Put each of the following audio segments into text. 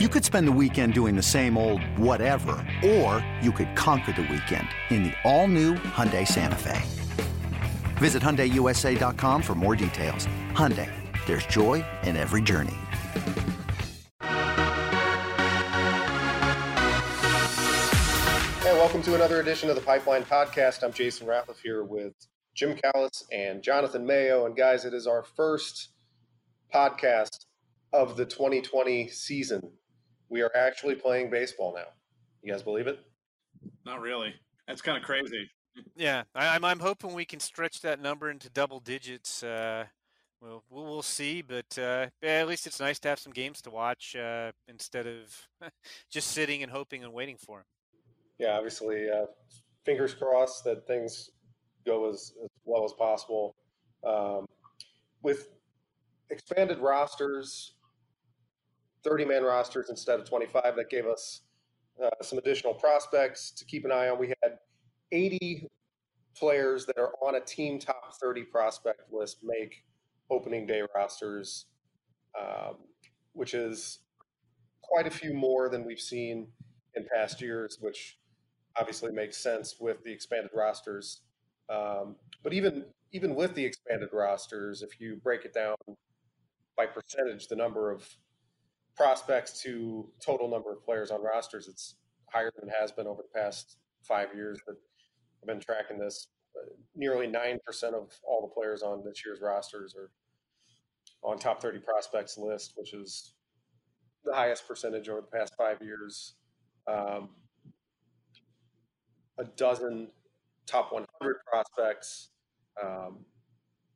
You could spend the weekend doing the same old whatever, or you could conquer the weekend in the all-new Hyundai Santa Fe. Visit HyundaiUSA.com for more details. Hyundai, there's joy in every journey. Hey, welcome to another edition of the Pipeline Podcast. I'm Jason Ratliff here with Jim Callis and Jonathan Mayo. And guys, it is our first podcast of the 2020 season we are actually playing baseball now. You guys believe it? Not really. That's kind of crazy. Yeah, I, am I'm hoping we can stretch that number into double digits. Uh, well, we'll see, but uh, at least it's nice to have some games to watch uh, instead of just sitting and hoping and waiting for them. Yeah, obviously, uh, fingers crossed that things go as, as well as possible. Um, with expanded rosters, 30 man rosters instead of 25. That gave us uh, some additional prospects to keep an eye on. We had 80 players that are on a team top 30 prospect list make opening day rosters, um, which is quite a few more than we've seen in past years, which obviously makes sense with the expanded rosters. Um, but even even with the expanded rosters, if you break it down by percentage, the number of prospects to total number of players on rosters, it's higher than it has been over the past five years. But I've been tracking this. Nearly nine percent of all the players on this year's rosters are on top 30 prospects list, which is the highest percentage over the past five years. Um, a dozen top 100 prospects um,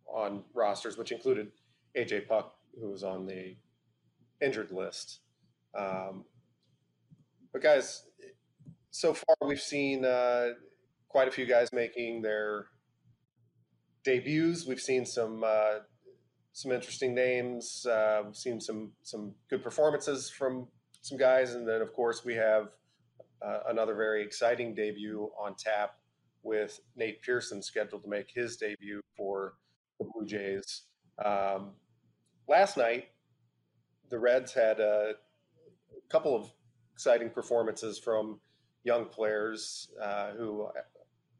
on rosters, which included AJ Puk, who was on the injured list. Um, but guys, so far we've seen uh, quite a few guys making their debuts. We've seen some uh, some interesting names. Uh, we've seen some some good performances from some guys, and then of course we have uh, another very exciting debut on tap with Nate Pearson scheduled to make his debut for the Blue Jays. Um, last night, the Reds had a couple of exciting performances from young players uh, who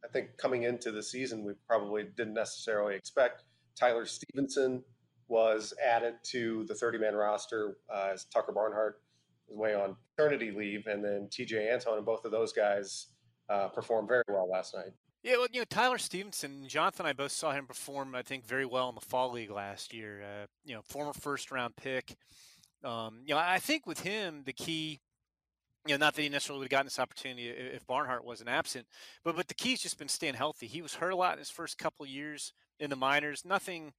I think coming into the season we probably didn't necessarily expect. Tyler Stephenson was added to the 30 man roster uh, as Tucker Barnhart was away on paternity leave, and then Tejay Antone and both of those guys uh, performed very well last night. Yeah, well, you know, Tyler Stephenson, Jonathan I both saw him perform, I think, very well in the fall league last year. Uh, you know, former first round pick. Um, you know, I think with him, the key, you know, not that he necessarily would have gotten this opportunity if Barnhart wasn't absent, but but the key's just been staying healthy. He was hurt a lot in his first couple years in the minors. Nothing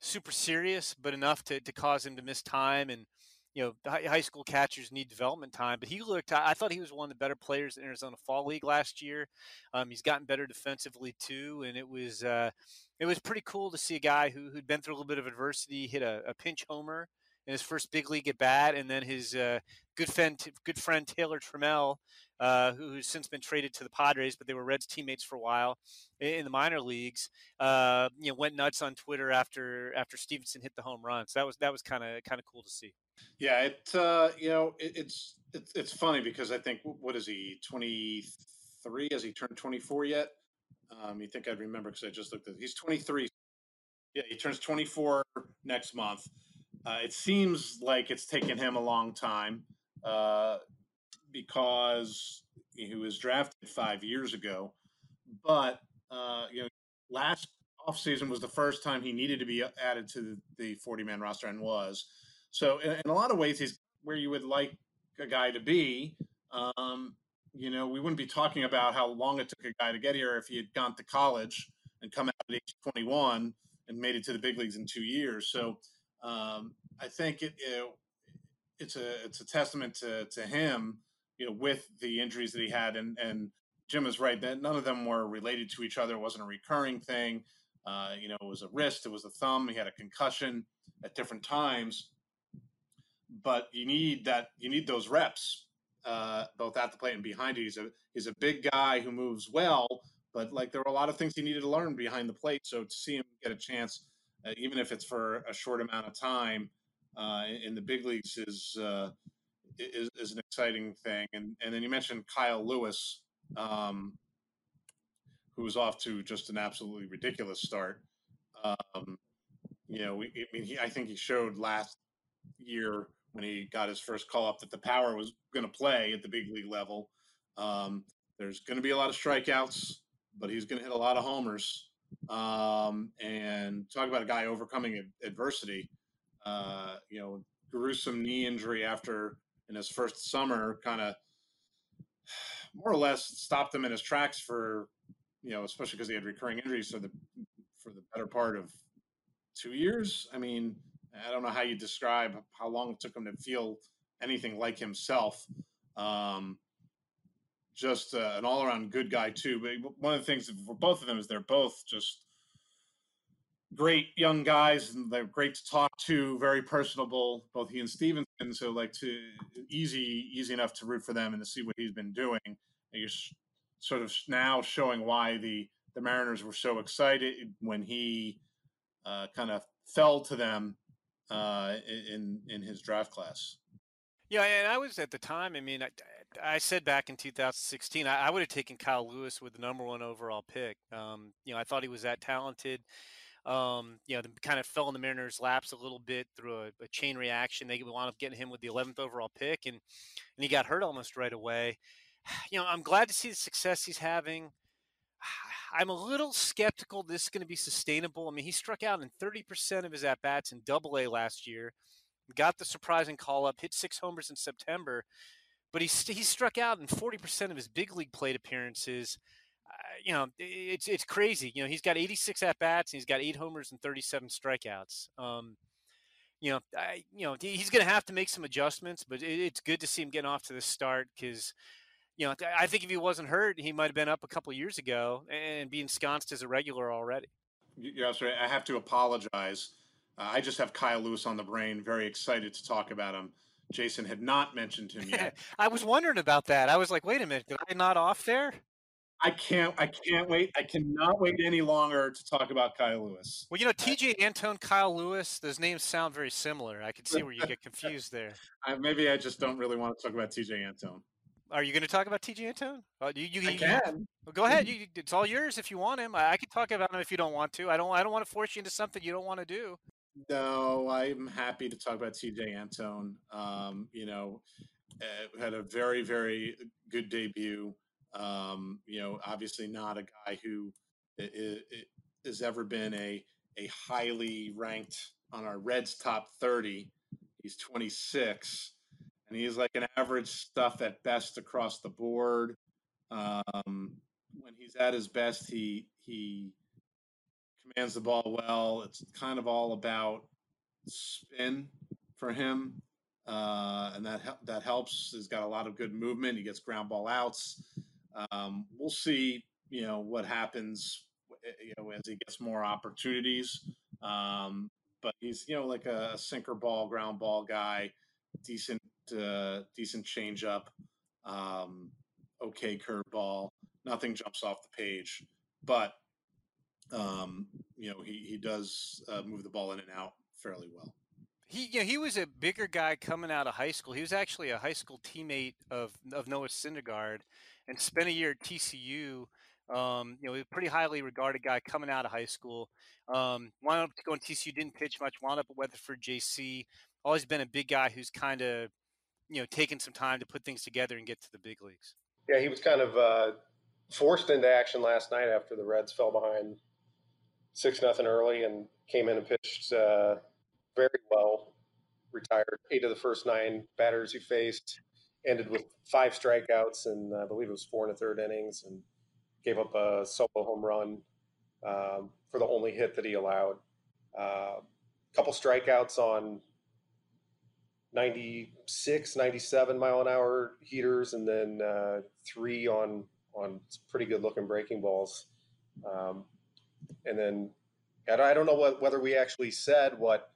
super serious, but enough to, to cause him to miss time. And you know, high school catchers need development time. But he looked. I thought he was one of the better players in Arizona Fall League last year. Um, he's gotten better defensively too, and it was uh, it was pretty cool to see a guy who who'd been through a little bit of adversity hit a, a pinch homer in his first big league at bat, and then his uh, good friend, good friend Taylor Trammell, uh, who's since been traded to the Padres, but they were Reds teammates for a while in the minor leagues. Uh, you know, went nuts on Twitter after after Stephenson hit the home run. So that was that was kind of kind of cool to see. Yeah, it uh, you know it, it's it's it's funny because I think what is he twenty three? Has he turned twenty four yet? Um, you think I'd remember because I just looked at he's twenty three. Yeah, he turns twenty four next month. Uh, it seems like it's taken him a long time uh, because he was drafted five years ago. But uh, you know, last offseason was the first time he needed to be added to the 40 man roster and was. So in, in, a lot of ways, he's where you would like a guy to be. Um, you know, we wouldn't be talking about how long it took a guy to get here if he had gone to college and come out at age 21 and made it to the big leagues in two years. So um, I think it, it, it's a it's a testament to to him, you know, with the injuries that he had, and and Jim is right that none of them were related to each other. It wasn't a recurring thing. Uh, you know, it was a wrist, it was a thumb. He had a concussion at different times, but you need that. You need those reps, uh, both at the plate and behind it. He's a he's a big guy who moves well, but like there were a lot of things he needed to learn behind the plate. So to see him get a chance uh, even if it's for a short amount of time uh, in the big leagues, is uh, is, is an exciting thing. And and then you mentioned Kyle Lewis, um, who was off to just an absolutely ridiculous start. Um, you know, we, I mean, he, I think he showed last year when he got his first call up that the power was going to play at the big league level. Um, there's going to be a lot of strikeouts, but he's going to hit a lot of homers. Um, and talk about a guy overcoming adversity. Uh, you know, gruesome knee injury after in his first summer, kind of more or less stopped him in his tracks for, you know, especially because he had recurring injuries for the for the better part of two years. I mean, I don't know how you describe how long it took him to feel anything like himself. Um, just uh, an all around good guy too. But one of the things for both of them is they're both just great young guys, and they're great to talk to. Very personable, both he and Stephenson. So like to easy easy enough to root for them and to see what he's been doing. And you're sort of now showing why the the Mariners were so excited when he uh, kind of fell to them uh, in in his draft class. Yeah, and I was at the time. I mean, I, I said back in 2016, I, I, would have taken Kyle Lewis with the number one overall pick. Um, you know, I thought he was that talented. Um, you know, kind of fell in the Mariners' laps a little bit through a, a, chain reaction. They wound up getting him with the 11th overall pick, and and he got hurt almost right away. You know, I'm glad to see the success he's having. I'm a little skeptical this is going to be sustainable. I mean, he struck out in 30% of his at bats in Double A last year, got the surprising call up, hit six homers in September, but he he struck out in 40% of his big league plate appearances. Uh, you know, it's it's crazy. You know, he's got 86 at bats and he's got eight homers and 37 strikeouts. Um, you know, I, you know, he's going to have to make some adjustments, but it, it's good to see him getting off to the start because you know, I think if he wasn't hurt, he might have been up a couple years ago and being ensconced as a regular already. Yeah, sorry. I have to apologize. Uh, I just have Kyle Lewis on the brain. Very excited to talk about him. Jason had not mentioned him yet. I was wondering about that. I was like, wait a minute, did I not off there? I can't. I can't wait. I cannot wait any longer to talk about Kyle Lewis. Well, you know, Tejay Antone, Kyle Lewis. Those names sound very similar. I can see where you get confused there. I, maybe I just don't really want to talk about Tejay Antone. Are you going to talk about Tejay Antone? Uh, you, you, you, can. Well, go ahead. You, it's all yours if you want him. I, I, can talk about him if you don't want to. I don't. I don't want to force you into something you don't want to do. No, I'm happy to talk about Tejay Antone. Um, you know, uh, had a very, very good debut. Um, you know, obviously not a guy who has ever been a a highly ranked on our Reds top 30. He's 26 and he's like an average stuff at best across the board. Um, when he's at his best, he he commands the ball well. It's kind of all about spin for him, uh, and that that helps. He's got a lot of good movement. He gets ground ball outs. Um, we'll see, you know, what happens, you know, as he gets more opportunities. Um, but he's, you know, like a sinker ball, ground ball guy, decent uh, decent changeup, um, okay curveball. Nothing jumps off the page, but um, you know he he does uh, move the ball in and out fairly well. He yeah he was a bigger guy coming out of high school. He was actually a high school teammate of of Noah Syndergaard, and spent a year at TCU. Um, you know, a pretty highly regarded guy coming out of high school. Um, wound up going to TCU, didn't pitch much. Wound up at Weatherford JC. Always been a big guy who's kind of you know taking some time to put things together and get to the big leagues. Yeah, he was kind of uh, forced into action last night after the Reds fell behind six nothing early and came in and pitched uh, very well. Retired eight of the first nine batters he faced. Ended with five strikeouts and I believe it was four and a third innings, and gave up a solo home run um, for the only hit that he allowed. A uh, couple strikeouts on 96, 97 mile an hour heaters, and then uh, three on on pretty good looking breaking balls. Um, and then I don't know what, whether we actually said what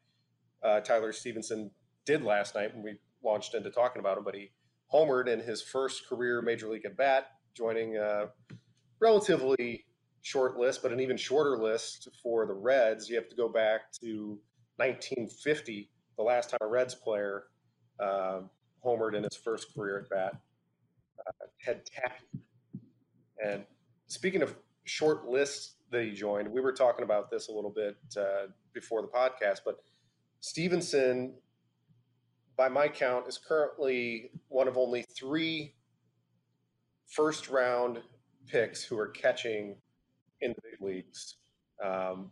uh, Tyler Stephenson did last night when we launched into talking about him, but he homered in his first career major league at bat, joining a relatively short list, but an even shorter list for the Reds. You have to go back to 1950 the last time a Reds player uh, homered in his first career at bat uh, had tapped. And speaking of short lists that he joined, we were talking about this a little bit uh, before the podcast, but Stephenson, by my count, is currently one of only three first round picks who are catching in the big leagues um,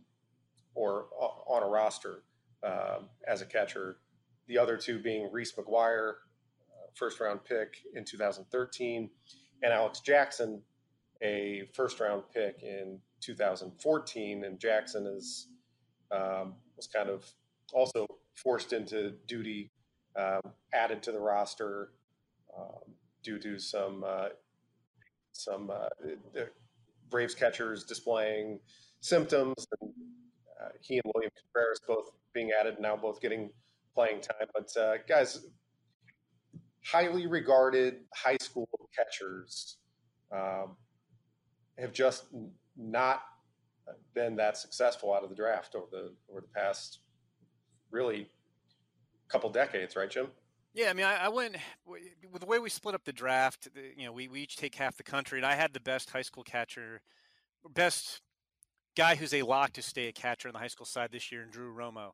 or on a roster um, as a catcher. The other two being Reese McGuire, uh, first round pick in 2013, and Alex Jackson, a first round pick in 2014. And Jackson is um, was kind of also forced into duty, um, added to the roster um, due to some uh, some uh, Braves catchers displaying symptoms. And, uh, he and William Contreras both being added now, both getting playing time. But uh, guys, highly regarded high school catchers um, have just not been that successful out of the draft over the over the past really couple decades, right, Jim? Yeah, I mean, I, I, went with the way we split up the draft. You know, we, we each take half the country, and I had the best high school catcher, best guy who's a lock to stay a catcher on the high school side this year, in Drew Romo.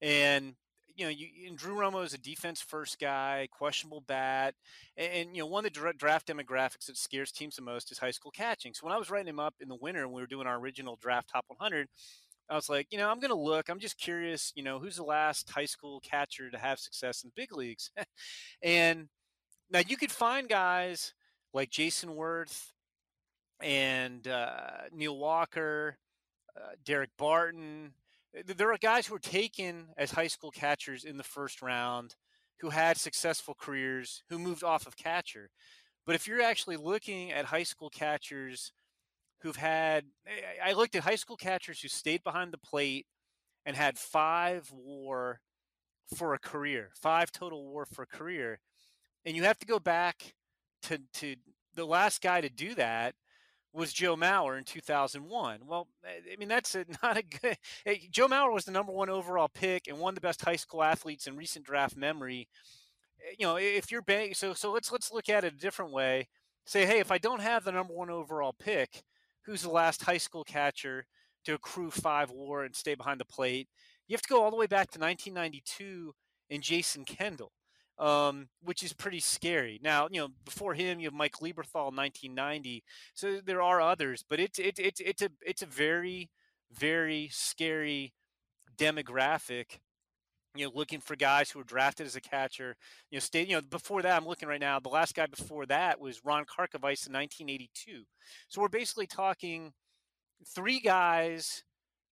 And you know, you, and Drew Romo is a defense first guy, questionable bat, and, and you know, one of the draft demographics that scares teams the most is high school catching. So when I was writing him up in the winter, and we were doing our original draft top 100, I was like, you know, I'm going to look. I'm just curious, you know, who's the last high school catcher to have success in big leagues? and now you could find guys like Jayson Werth and uh, Neil Walker, uh, Daric Barton. Eh, there are guys who were taken as high school catchers in the first round who had successful careers who moved off of catcher. But if you're actually looking at high school catchers – who've had eh, I looked at high school catchers who stayed behind the plate and had five WAR for a career, five total WAR for a career. And you have to go back to to the last guy to do that was Joe Mauer in 2001. Well, eh, I mean that's a, not a good. Joe Mauer was the number one overall pick and one of the best high school athletes in recent draft memory. Eh, you know, if you're bang, so so let's let's look at it a different way. Say, hey, if I don't have the number one overall pick, who's the last high school catcher to accrue five WAR and stay behind the plate. You have to go all the way back to 1992 and Jason Kendall, um, which is pretty scary. Now, you know, before him, you have Mike Lieberthal 1990. So there are others, but it's it, it, it's a it's a very very scary demographic you know, looking for guys who were drafted as a catcher. You know, stay, you know, before that, I'm looking right now. The last guy before that was Ron Karkovice in 1982. So we're basically talking three guys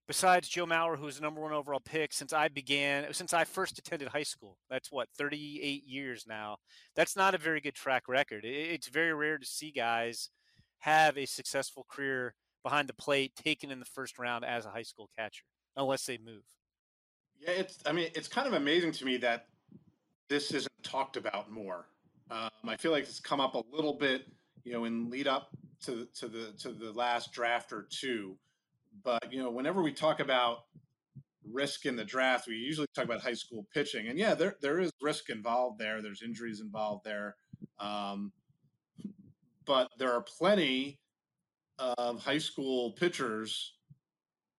besides Joe Mauer, who was the number one overall pick since I began, since I first attended high school. That's what 38 years now. That's not a very good track record. It's very rare to see guys have a successful career behind the plate, taken in the first round as a high school catcher, unless they move. Yeah, it's. I mean, it's kind of amazing to me that this isn't talked about more. Um, I feel like it's come up a little bit, you know, in lead up to to the to the last draft or two. But you know, whenever we talk about risk in the draft, we usually talk about high school pitching, and yeah, there there is risk involved there. There's injuries involved there, um, but there are plenty of high school pitchers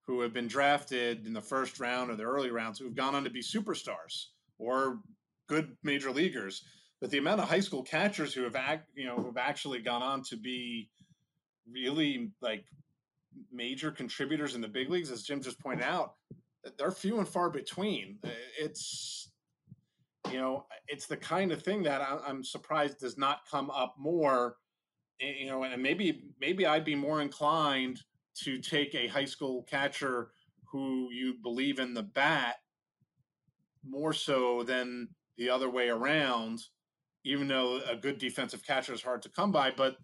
who have been drafted in the first round or the early rounds who have gone on to be superstars or good major leaguers. But the amount of high school catchers who have act, you know, who have actually gone on to be really like major contributors in the big leagues, as Jim just pointed out, they're few and far between. Uh, it's you know, it's the kind of thing that I'm surprised does not come up more. Eh, you know, and maybe maybe I'd be more inclined to take a high school catcher who you believe in the bat more so than the other way around, even though a good defensive catcher is hard to come by, but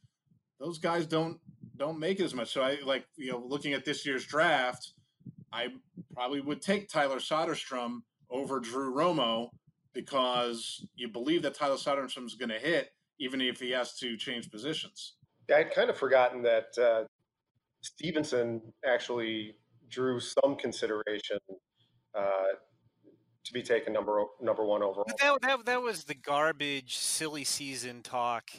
those guys don't don't make as much. So I like you know looking at this year's draft, I probably would take Tyler Soderstrom over Drew Romo because you believe that Tyler Soderstrom is going to hit even if he has to change positions. I'd kind of forgotten that uh, Stephenson actually drew some consideration uh, to be taken number number one overall. But that, that that was the garbage, silly season talk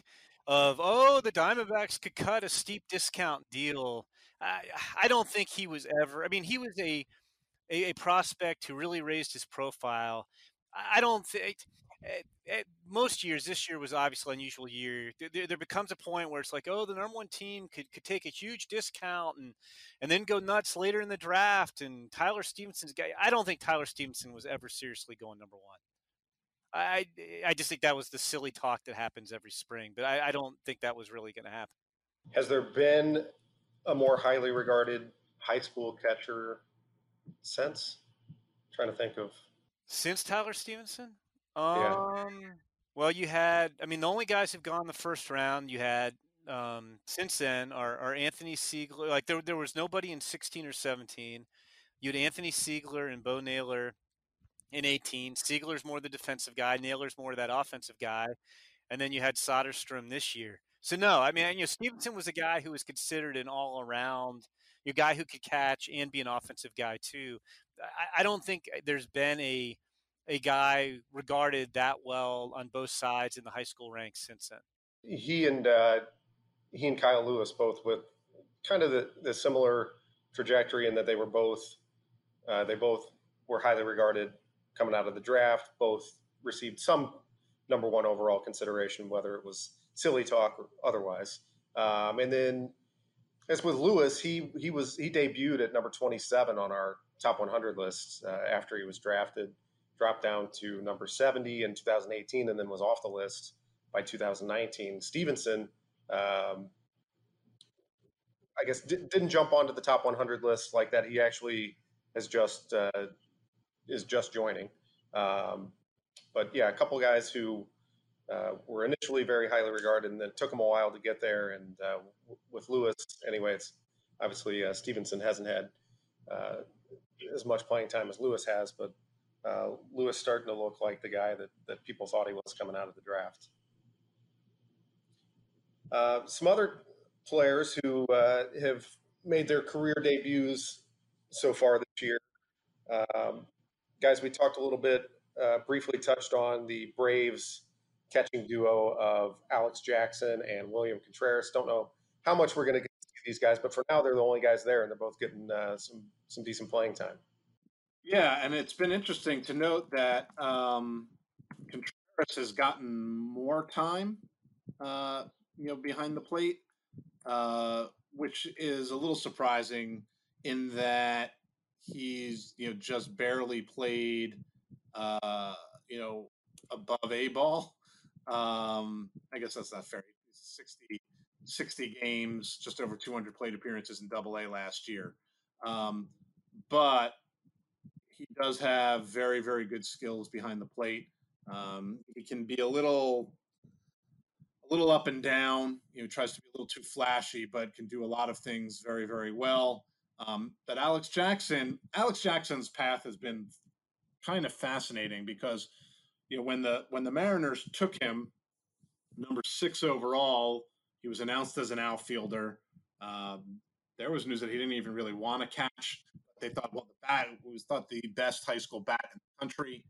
of oh the Diamondbacks could cut a steep discount deal. I I don't think he was ever. I mean, he was a a, a prospect who really raised his profile. I don't think at, at most years, this year was obviously an unusual year. There, there, becomes a point where it's like, oh, the number one team could, could take a huge discount and and then go nuts later in the draft. And Tyler Stephenson's guy. I don't think Tyler Stephenson was ever seriously going number one. I I just think that was the silly talk that happens every spring, but I, I don't think that was really going to happen. Has there been a more highly regarded high school catcher since? I'm trying to think of since Tyler Stephenson. Um, yeah. well, you had. I mean, the only guys who've gone the first round you had um, since then are, are Anthony Seigler. Like there, there was nobody in 16 or 17. You had Anthony Seigler and Bo Naylor in 18. Seigler's more the defensive guy. Naylor's more that offensive guy. And then you had Soderstrom this year. So no, I mean, you know, Stephenson was a guy who was considered an all-around, a guy who could catch and be an offensive guy too. I, I don't think there's been a a guy regarded that well on both sides in the high school ranks since then. He and uh, he and Kyle Lewis both with kind of the, the similar trajectory in that they were both uh, they both were highly regarded coming out of the draft. Both received some number one overall consideration, whether it was silly talk or otherwise. Um, and then as with Lewis, he he was he debuted at number 27 on our top 100 list uh, after he was drafted dropped down to number 70 in 2018 and then was off the list by 2019. Stephenson, um, I guess, did, not jump onto the top 100 list like that. He actually has just uh, is just joining. Um, but yeah, a couple guys who uh, were initially very highly regarded, and then took them a while to get there. And uh, with Lewis, anyway, it's obviously uh, Stephenson hasn't had uh, as much playing time as Lewis has, but uh, Lewis starting to look like the guy that, that people thought he was coming out of the draft. Uh, some other players who have made their career debuts so far this year. Um, guys, we talked a little bit, uh, briefly touched on the Braves catching duo of Alex Jackson and William Contreras. Don't know how much we're going to get to see these guys, but for now, they're the only guys there, and they're both getting uh, some some decent playing time. Yeah, and it's been interesting to note that um, Contreras has gotten more time, uh, you know, behind the plate, uh, which is a little surprising in that he's you know just barely played, uh, you know, above a ball. Um, I guess that's not fair. 60, 60 games, just over 200 plate appearances in Double A last year. Um, but he does have very, very good skills behind the plate. Um, he can be a little, a little up and down. You know, tries to be a little too flashy, but can do a lot of things very, very well. Um, but Alex Jackson, Alex Jackson's path has been kind of fascinating because, you know, when the when the Mariners took him, number six overall, he was announced as an outfielder. Um, there was news that he didn't even really want to catch they thought, well, the bat was thought the best high school bat in the country,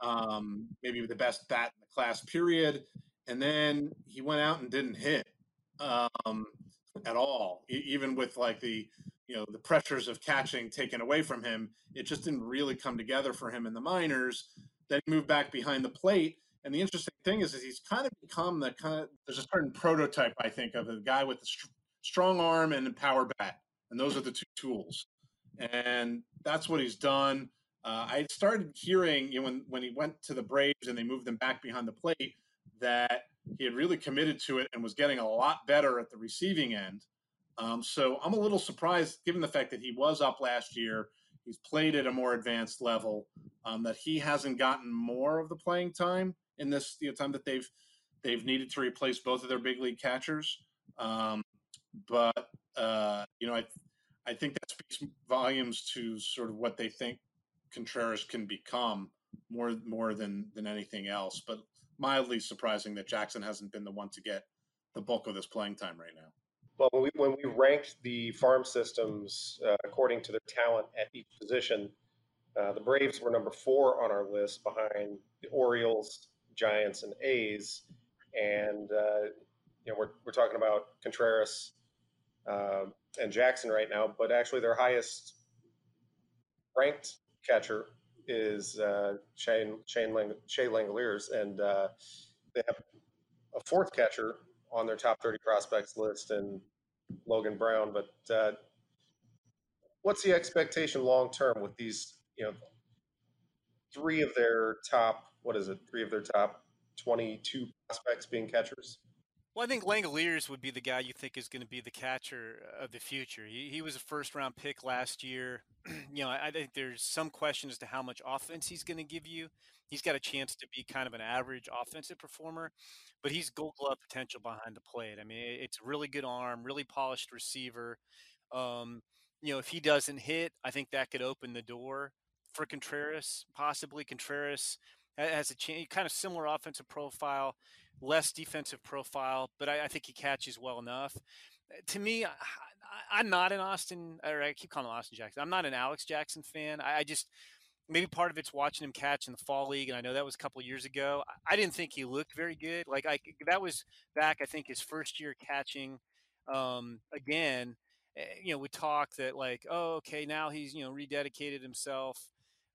um, maybe the best bat in the class, period. And then he went out and didn't hit um, at all, even with like the you know the pressures of catching taken away from him. It just didn't really come together for him in the minors. Then he moved back behind the plate. And the interesting thing is, is he's kind of become the kind of there's a certain prototype I think of a guy with a st- strong arm and a power bat, and those are the two tools and that's what he's done. Uh, I started hearing you know, when when he went to the Braves and they moved him back behind the plate that he had really committed to it and was getting a lot better at the receiving end. Um, so I'm a little surprised, given the fact that he was up last year, he's played at a more advanced level, um, that he hasn't gotten more of the playing time in this you know, time that they've they've needed to replace both of their big league catchers. Um, but uh, you know, I I think that speaks volumes to sort of what they think Contreras can become more more than than anything else. But mildly surprising that Jackson hasn't been the one to get the bulk of this playing time right now. Well, when we, when we ranked the farm systems uh, according to their talent at each position, Uh, the Braves were number four on our list behind the Orioles, Giants, and A's. And, uh, you know, we're, we're talking about Contreras uh, and Jackson right now, but actually their highest ranked catcher is uh, Shane Shane Lang- Shea Langeliers, and uh, they have a fourth catcher on their top 30 prospects list, and Logan Brown. But uh, what's the expectation long term with these? You know, three of their top what is it? Three of their top 22 prospects being catchers. Well, I think Langeliers would be the guy you think is going to be the catcher of the future. He, he was a first round pick last year. you know, I, I, think there's some question as to how much offense he's going to give you. He's got a chance to be kind of an average offensive performer, but he's gold glove potential behind the plate. I mean, it's really good arm, really polished receiver. Um, you know, if he doesn't hit, I think that could open the door for Contreras. Possibly Contreras has a kind of similar offensive profile less defensive profile, but I, I think he catches well enough. To me, I, am not an Austin, or I keep calling him Austin Jackson. I'm not an Alex Jackson fan. I, I, just maybe part of it's watching him catch in the fall league, and I know that was a couple years ago. I, I didn't think he looked very good. Like I, that was back, I think, his first year catching. Um, again, eh, you know, we talk that like, oh, okay, now he's you know rededicated himself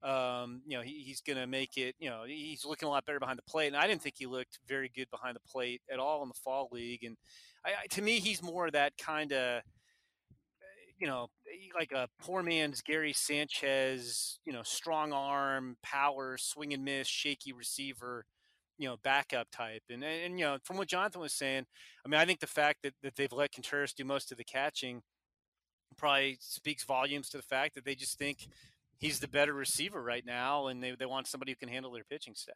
um, you know, he, he's going to make it, you know, he's looking a lot better behind the plate. And I didn't think he looked very good behind the plate at all in the fall league. And I, I, to me, he's more of that kind of, you know, like a poor man's Gary Sanchez, you know, strong arm, power, swing and miss, shaky receiver, you know, backup type. And, and, and, you know, from what Jonathan was saying, I mean, I think the fact that, that they've let Contreras do most of the catching probably speaks volumes to the fact that they just think he's the better receiver right now, and they, they want somebody who can handle their pitching staff.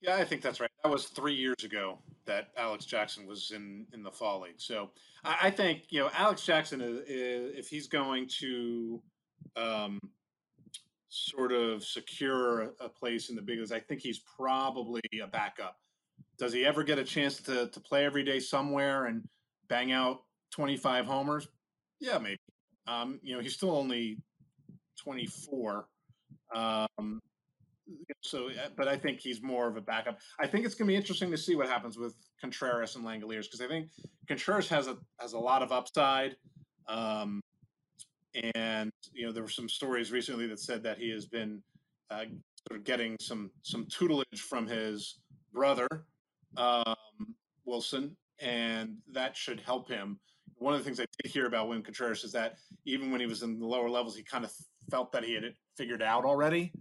Yeah, I think that's right. That was three years ago that Alex Jackson was in in the fall league. So I, I think you know Alex Jackson is, is if he's going to um, sort of secure a place in the big leagues, I think he's probably a backup. Does he ever get a chance to to play every day somewhere and bang out twenty five homers? Yeah, maybe. Um, you know, he's still only 24. Um, so, uh, but I think he's more of a backup. I think it's going to be interesting to see what happens with Contreras and Langeliers because I think Contreras has a has a lot of upside. Um, and you know, there were some stories recently that said that he has been uh, sort of getting some some tutelage from his brother um, Willson, and that should help him. One of the things I did hear about William Contreras is that even when he was in the lower levels, he kind of felt that he had it figured out already.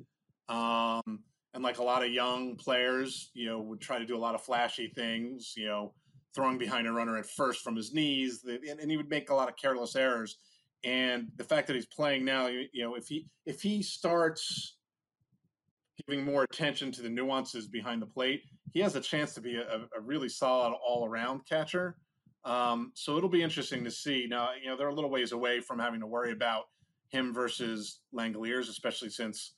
Um, and like a lot of young players, you know, would try to do a lot of flashy things, you know, throwing behind a runner at first from his knees, and, he would make a lot of careless errors. And the fact that he's playing now, you know, if he if he starts giving more attention to the nuances behind the plate, he has a chance to be a, a really solid all around catcher. Um, so it'll be interesting to see. Now, you know, they're a little ways away from having to worry about him versus Langeliers, especially since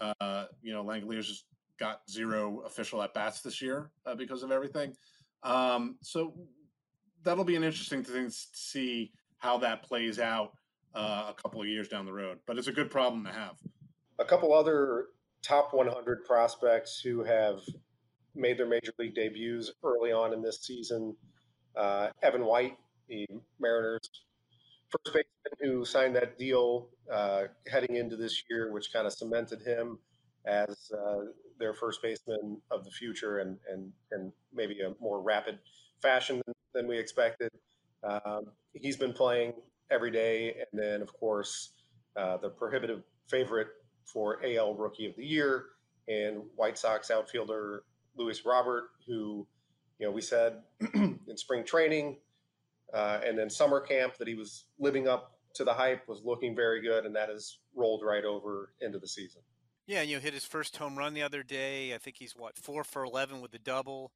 uh, you know Langeliers just got zero official at bats this year uh, because of everything. Um, so that'll be an interesting thing to see how that plays out uh, a couple of years down the road. But it's a good problem to have. A couple other top 100 prospects who have made their major league debuts early on in this season. Uh, Evan White, the Mariners first baseman who signed that deal uh, heading into this year, which kind of cemented him as uh, their first baseman of the future and, and, and maybe a more rapid fashion than, than we expected. Um, he's been playing every day. And then, of course, uh, the prohibitive favorite for AL Rookie of the Year and White Sox outfielder Luis Robert, who, you know, we said in spring training uh, and then summer camp that he was living up to the hype was looking very good, and that has rolled right over into the season. Yeah, you know, hit his first home run the other day. I think he's what four for eleven with the double.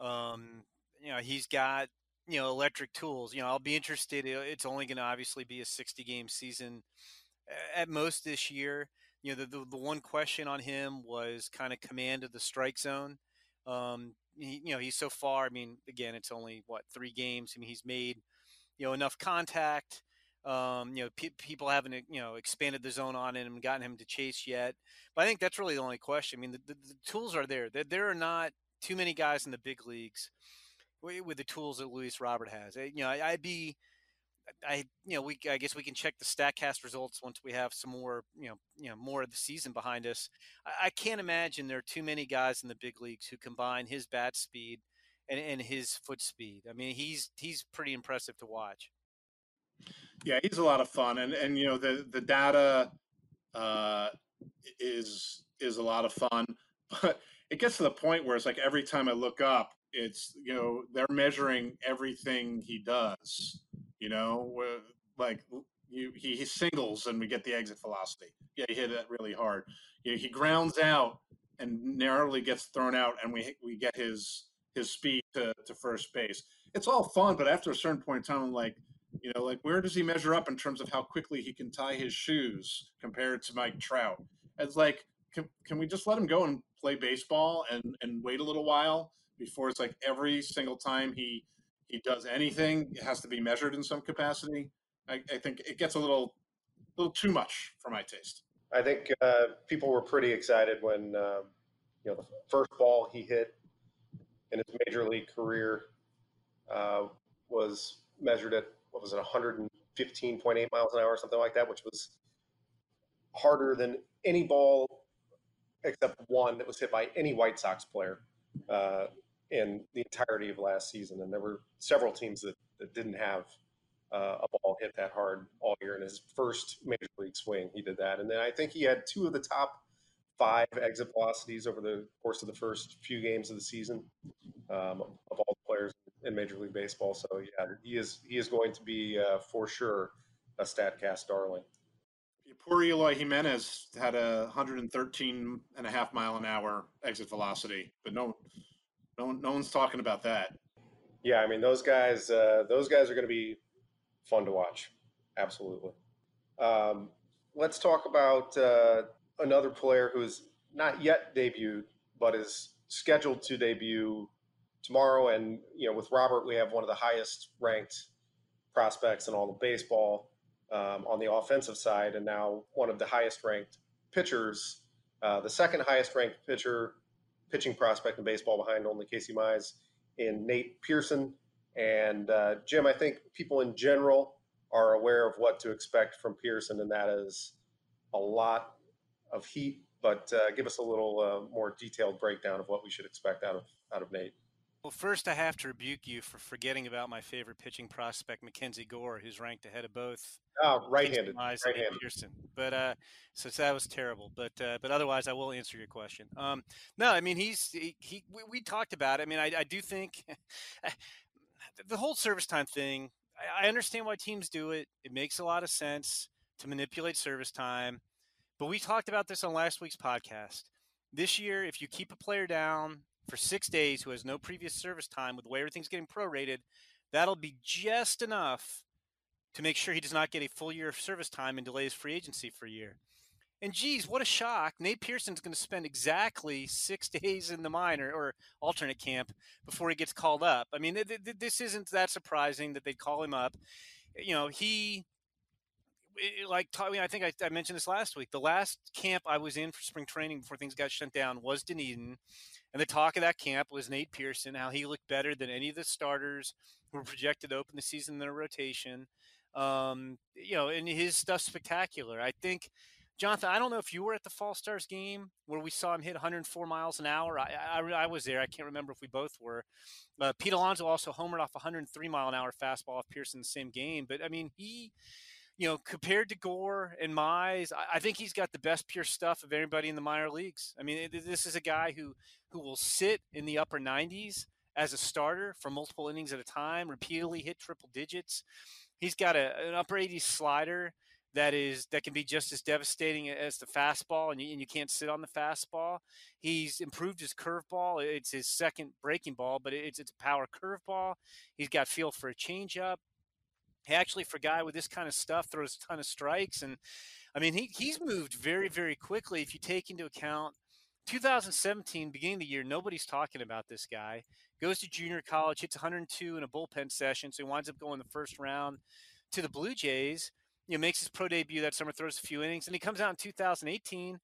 Um, you know, he's got you know electric tools. You know, I'll be interested. It's only going to obviously be a sixty game season at most this year. You know, the, the, the one question on him was kind of command of the strike zone. Um, he, you know, he's so far. I mean, again, it's only what three games. I mean, he's made you know enough contact. Um, you know, pe- people haven't you know expanded the zone on him and gotten him to chase yet. But I think that's really the only question. I mean, the, the, the tools are there. there. There are not too many guys in the big leagues with the tools that Luis Robert has. Eh, you know, I, would be, I you know, we I guess we can check the Statcast results once we have some more, you know, you know, more of the season behind us. I, I can't imagine there are too many guys in the big leagues who combine his bat speed and, and his foot speed. I mean, he's he's pretty impressive to watch. Yeah, he's a lot of fun, and and you know the the data uh, is is a lot of fun, but it gets to the point where it's like every time I look up, it's you know they're measuring everything he does. You know, like you, he, he singles and we get the exit velocity. Yeah, he hit that really hard. You know, he grounds out and narrowly gets thrown out, and we we get his his speed to, to first base. It's all fun, but after a certain point in time, I'm like, you know, like where does he measure up in terms of how quickly he can tie his shoes compared to Mike Trout? It's like, can, can we just let him go and play baseball and, and wait a little while before it's like every single time he he does anything, it has to be measured in some capacity. I, I think it gets a little little too much for my taste. I think uh, people were pretty excited when uh, you know the first ball he hit in his major league career uh, was measured at what was it, 115.8 miles an hour or something like that, which was harder than any ball except one that was hit by any White Sox player uh, in the entirety of last season. And there were several teams that, that didn't have uh, a ball hit that hard all year. In his first major league swing, he did that. And then I think he had two of the top five exit velocities over the course of the first few games of the season um, of all the players in Major League Baseball. So yeah, he is he is going to be uh, for sure a Statcast darling. Poor Eloy Jimenez had a 113 and a half mile an hour exit velocity, but no, no, no one's talking about that. Yeah, I mean those guys, uh, those guys are going to be fun to watch. Absolutely. Um, let's talk about uh, another player who is not yet debuted, but is scheduled to debut tomorrow. And you know, with Robert, we have one of the highest ranked prospects in all of baseball um, on the offensive side, and now one of the highest ranked pitchers, uh, the second highest ranked pitcher, pitching prospect in baseball behind only Casey Mize in Nate Pearson. And uh, Jim, I think people in general are aware of what to expect from Pearson, and that is a lot of heat. But uh, give us a little uh, more detailed breakdown of what we should expect out of out of Nate. Well, first, I have to rebuke you for forgetting about my favorite pitching prospect, Mackenzie Gore, who's ranked ahead of both. Oh, right-handed, right-handed. Pearson. But uh, so that was terrible. But uh, but otherwise, I will answer your question. Um, no, I mean he's he. he we, we, talked about. It. I mean, I, I do think the whole service time thing. I, I understand why teams do it. It makes a lot of sense to manipulate service time. But we talked about this on last week's podcast. This year, if you keep a player down for six days who has no previous service time with the way everything's getting prorated, that'll be just enough to make sure he does not get a full year of service time and delays free agency for a year. And geez, what a shock. Nate Pearson's going to spend exactly six days in the minor or alternate camp before he gets called up. I mean, th- th- this isn't that surprising that they'd call him up. You know, he, like, I, mean, I think I, I mentioned this last week. The last camp I was in for spring training before things got shut down was Dunedin. And the talk of that camp was Nate Pearson, how he looked better than any of the starters who were projected to open the season in their rotation. Um, you know, and his stuff's spectacular. I think, Jonathan, I don't know if you were at the Fall Stars game where we saw him hit 104 miles an hour. I, I, I was there. I can't remember if we both were. Uh, Pete Alonso also homered off 103 mile an hour fastball off Pearson the same game. But I mean, he you know, compared to Gore and Mize, I, I, think he's got the best pure stuff of anybody in the minor leagues. I mean, it, this is a guy who who will sit in the upper 90s as a starter for multiple innings at a time, repeatedly hit triple digits. He's got a, an upper 80s slider that is that can be just as devastating as the fastball, and you, and you can't sit on the fastball. He's improved his curveball; it's his second breaking ball, but it's it's a power curveball. He's got feel for a changeup actually for a guy with this kind of stuff throws a ton of strikes and i mean he, he's moved very very quickly if you take into account 2017 beginning of the year nobody's talking about this guy goes to junior college hits 102 in a bullpen session so he winds up going the first round to the Blue Jays, you know, makes his pro debut that summer, throws a few innings, and he comes out in 2018,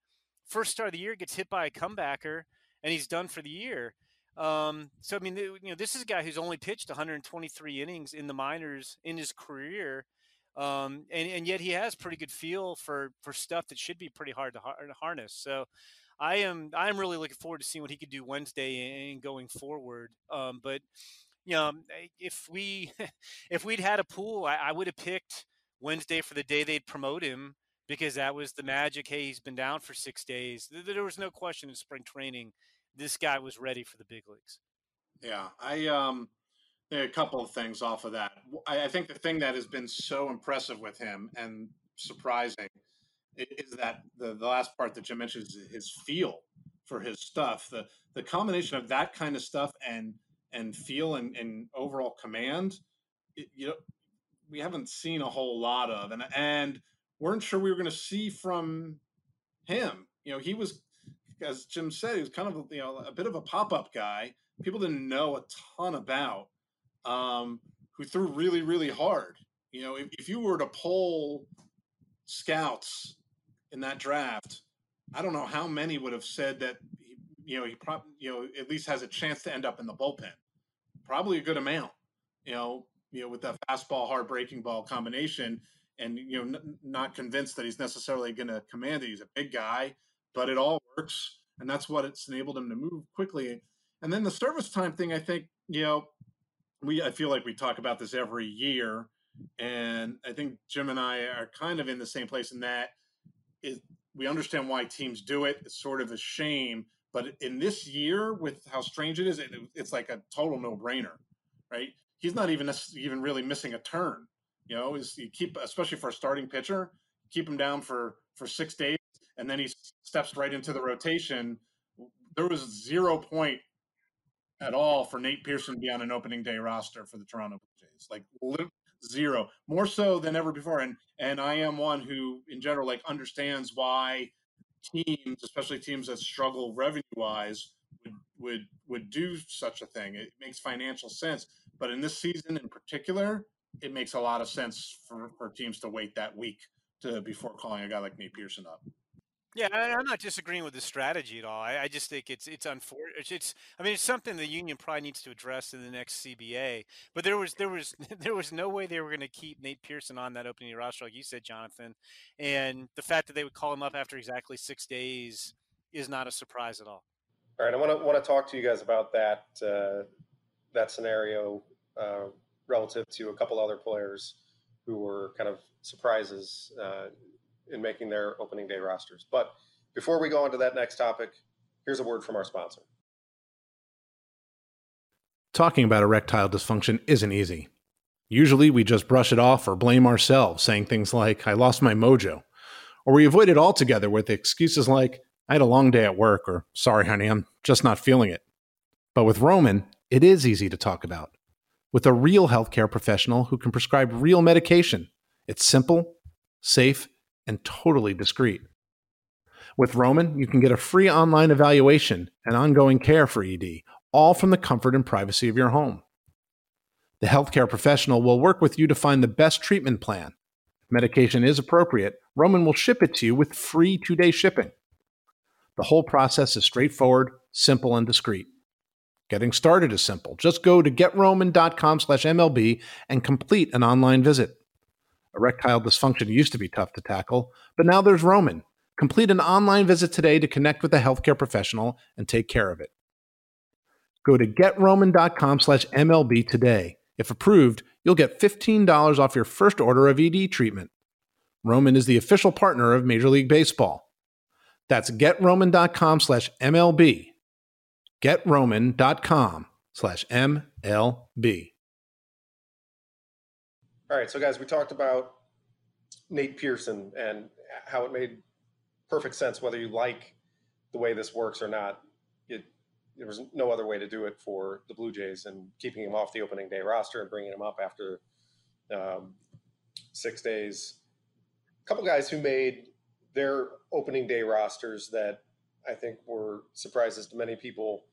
first start of the year, gets hit by a comebacker, and he's done for the year. Um, so I mean, you know, this is a guy who's only pitched 123 innings in the minors in his career, um, and and yet he has pretty good feel for for stuff that should be pretty hard to, to harness. So. I am I am really looking forward to seeing what he could do Wednesday and going forward. Um, but you know, if we if we'd had a pool, I, I would have picked Wednesday for the day they'd promote him because that was the magic. Hey, he's been down for six days. There was no question in spring training this guy was ready for the big leagues. Yeah, I um, a couple of things off of that. I, think the thing that has been so impressive with him and surprising is that the, the last part that Jim mentioned is his feel for his stuff. The the combination of that kind of stuff and and feel and, and overall command, it, you know, we haven't seen a whole lot of, and and weren't sure we were going to see from him. You know, he was as Jim said, he was kind of you know a bit of a pop up guy. People didn't know a ton about, um, who threw really really hard. You know, if, if you were to poll scouts in that draft, I don't know how many would have said that. He, you know, he probably you know at least has a chance to end up in the bullpen. Probably a good amount. You know, you know with that fastball hard breaking ball combination, and you know n- not convinced that he's necessarily going to command it. He's a big guy but it all works, and that's what it's enabled him to move quickly. And then the service time thing, I think, you know, we I feel like we talk about this every year, and I think Jim and I are kind of in the same place in that is we understand why teams do it. It's sort of a shame, but in this year, with how strange it is, it, it's like a total no brainer, right? He's not even even really missing a turn. You know, is you keep especially for a starting pitcher, keep him down for for six days and then he steps right into the rotation. There was zero point at all for Nate Pearson to be on an opening day roster for the Toronto Blue Jays. Like zero, more so than ever before. And and I am one who, in general, like understands why teams, especially teams that struggle revenue wise, would would would do such a thing. It makes financial sense. But in this season in particular, it makes a lot of sense for, for teams to wait that week to before calling a guy like Nate Pearson up. Yeah, I'm not disagreeing with the strategy at all. I, I just think it's it's unfortunate. It's I mean it's something the union probably needs to address in the next CBA. But there was there was there was no way they were going to keep Nate Pearson on that opening roster, like you said, Jonathan. And the fact that they would call him up after exactly six days is not a surprise at all. All right, I want to want to talk to you guys about that uh, that scenario uh, relative to a couple other players who were kind of surprises. Uh, in making their opening day rosters. But before we go on to that next topic, here's a word from our sponsor. Talking about erectile dysfunction isn't easy. Usually we just brush it off or blame ourselves, saying things like, I lost my mojo. Or we avoid it altogether with excuses like, I had a long day at work, or sorry, honey, I'm just not feeling it. But with Roman, it is easy to talk about. With a real healthcare professional who can prescribe real medication, it's simple, safe, and totally discreet. With Roman, you can get a free online evaluation and ongoing care for ED, all from the comfort and privacy of your home. The healthcare professional will work with you to find the best treatment plan. If medication is appropriate, Roman will ship it to you with free two day shipping. The whole process is straightforward, simple, and discreet. Getting started is simple. Just go to getroman.com slash MLB and complete an online visit. Erectile dysfunction used to be tough to tackle, but now there's Roman. Complete an online visit today to connect with a healthcare professional and take care of it. Go to getroman.com slash MLB today. If approved, you'll get $15 off your first order of ED treatment. Roman is the official partner of Major League Baseball. That's getroman.com slash MLB. Getroman.com slash MLB. All right, so guys, we talked about Nate Pearson and how it made perfect sense whether you like the way this works or not. It there was no other way to do it for the Blue Jays and keeping him off the opening day roster and bringing him up after um, six days. A couple guys who made their opening day rosters that I think were surprises to many people.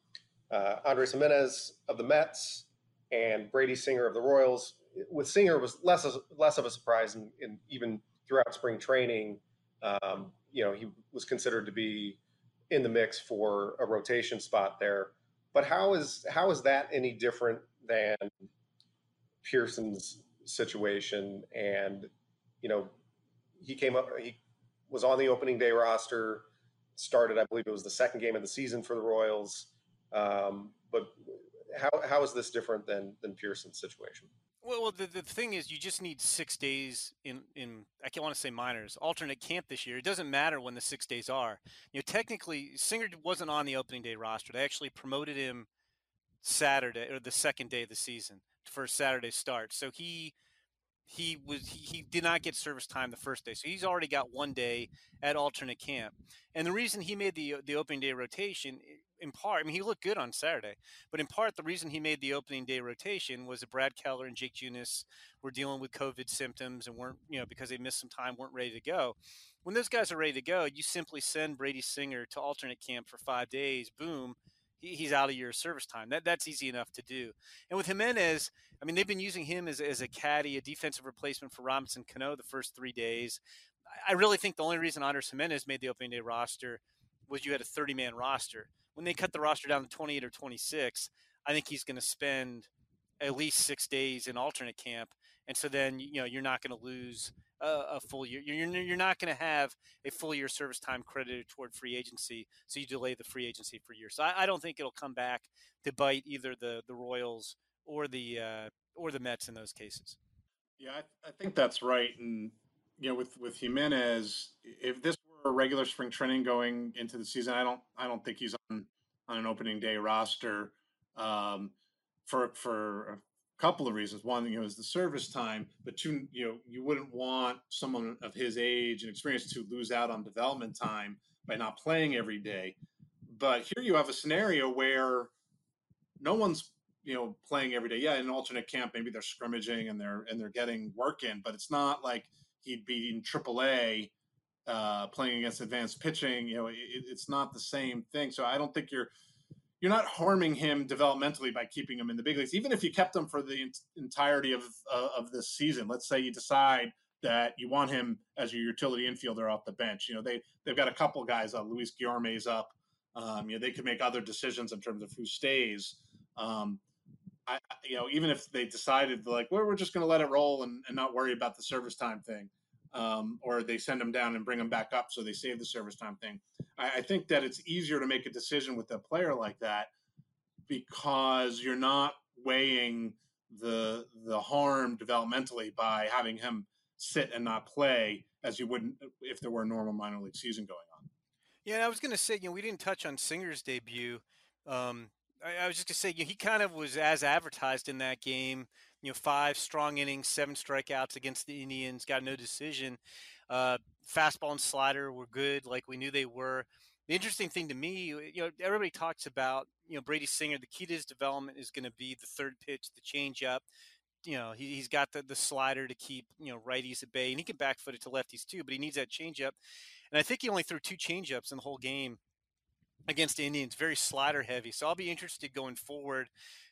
Uh, Andres Gimenez of the Mets and Brady Singer of the Royals with Singer was less less of a surprise, and, even throughout spring training, um, you know, he was considered to be in the mix for a rotation spot there. But how is how is that any different than Pearson's situation? And you know, he came up, he was on the opening day roster, started, I believe it was the second game of the season for the Royals. Um, but how how is this different than than Pearson's situation? Well, well, the, the thing is, you just need six days in in I can't want to say minors alternate camp this year. It doesn't matter when the six days are. You know, technically, Singer wasn't on the opening day roster. They actually promoted him Saturday or the second day of the season for Saturday start. So he he was he, he did not get service time the first day, so he's already got one day at alternate camp. And the reason he made the the opening day rotation, in part, I mean, he looked good on Saturday, but in part, the reason he made the opening day rotation was that Brad Keller and Jake Junis were dealing with COVID symptoms and weren't, you know, because they missed some time, weren't ready to go. When those guys are ready to go, you simply send Brady Singer to alternate camp for five days. Boom, he's out of your service time. That that's easy enough to do. And with Gimenez, I mean, they've been using him as, as a caddy, a defensive replacement for Robinson Cano the first three days. I really think the only reason Andres Gimenez made the opening day roster was you had a 30 man roster. When they cut the roster down to 28 or 26, I think he's going to spend at least six days in alternate camp. And so then, you know, you're not going to lose a, a, full year. You're, you're not going to have a full year service time credited toward free agency. So you delay the free agency for years. So I, I don't think it'll come back to bite either the, the Royals or the uh, or the Mets in those cases. Yeah, I, I, think that's right. And you know, with with Gimenez, if this regular spring training going into the season, I don't I don't think he's on on an opening day roster um, for for a couple of reasons. One, you know, is the service time, but two, you know, you wouldn't want someone of his age and experience to lose out on development time by not playing every day. But here you have a scenario where no one's you know playing every day. Yeah, in an alternate camp, maybe they're scrimmaging and they're and they're getting work in, but it's not like he'd be in AAA uh, playing against advanced pitching. You know, it, it's not the same thing. So I don't think you're you're not harming him developmentally by keeping him in the big leagues. Even if you kept him for the entirety of uh, of this season, let's say you decide that you want him as your utility infielder off the bench. You know, they they've got a couple guys up. Luis Guillorme's up. Um, you know, they could make other decisions in terms of who stays. Um, I, you know, even if they decided like, well, we're just going to let it roll and, and, not worry about the service time thing, um, or they send them down and bring them back up so they save the service time thing. I, I think that it's easier to make a decision with a player like that because you're not weighing the the harm developmentally by having him sit and not play as you wouldn't if there were a normal minor league season going on. Yeah, I was going to say, you know, we didn't touch on Singer's debut. Um, I, I was just gonna say, you know, he kind of was as advertised in that game. You know, five strong innings, seven strikeouts against the Indians, got no decision. Uh, fastball and slider were good, like we knew they were. The interesting thing to me, you know, everybody talks about, you know, Brady Singer. The key to his development is going to be the third pitch, the changeup. You know, he, has got the, the slider to keep, you know, righties at bay, and he can back foot it to lefties too, but he needs that changeup. And I think he only threw two changeups in the whole game against the Indians, very slider heavy. So I'll be interested going forward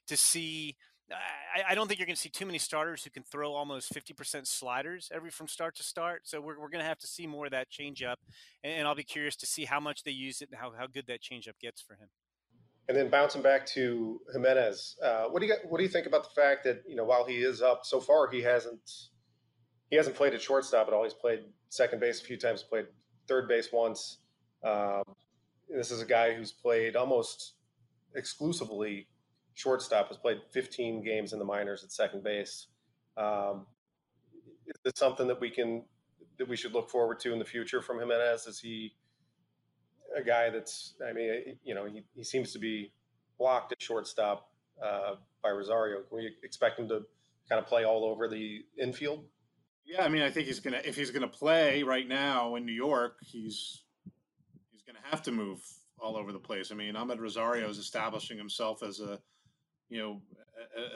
to see. I, I don't think you're going to see too many starters who can throw almost 50% sliders every from start to start. So we're, we're going to have to see more of that changeup, and, and I'll be curious to see how much they use it and how, how good that changeup gets for him. And then bouncing back to Gimenez, uh, what do you what do you think about the fact that you know while he is up so far, he hasn't he hasn't played at shortstop at all. He's played second base a few times, played third base once. Um, this is a guy who's played almost exclusively shortstop. Has played 15 games in the minors at second base. Um, is this something that we can that we should look forward to in the future from Gimenez? Is he a guy that's? I mean, you know, he, he seems to be blocked at shortstop uh, by Rosario. Can we expect him to kind of play all over the infield? Yeah, I mean, I think he's gonna if he's gonna play right now in New York, he's he's to have to move all over the place. I mean, Amed Rosario is establishing himself as a, you know,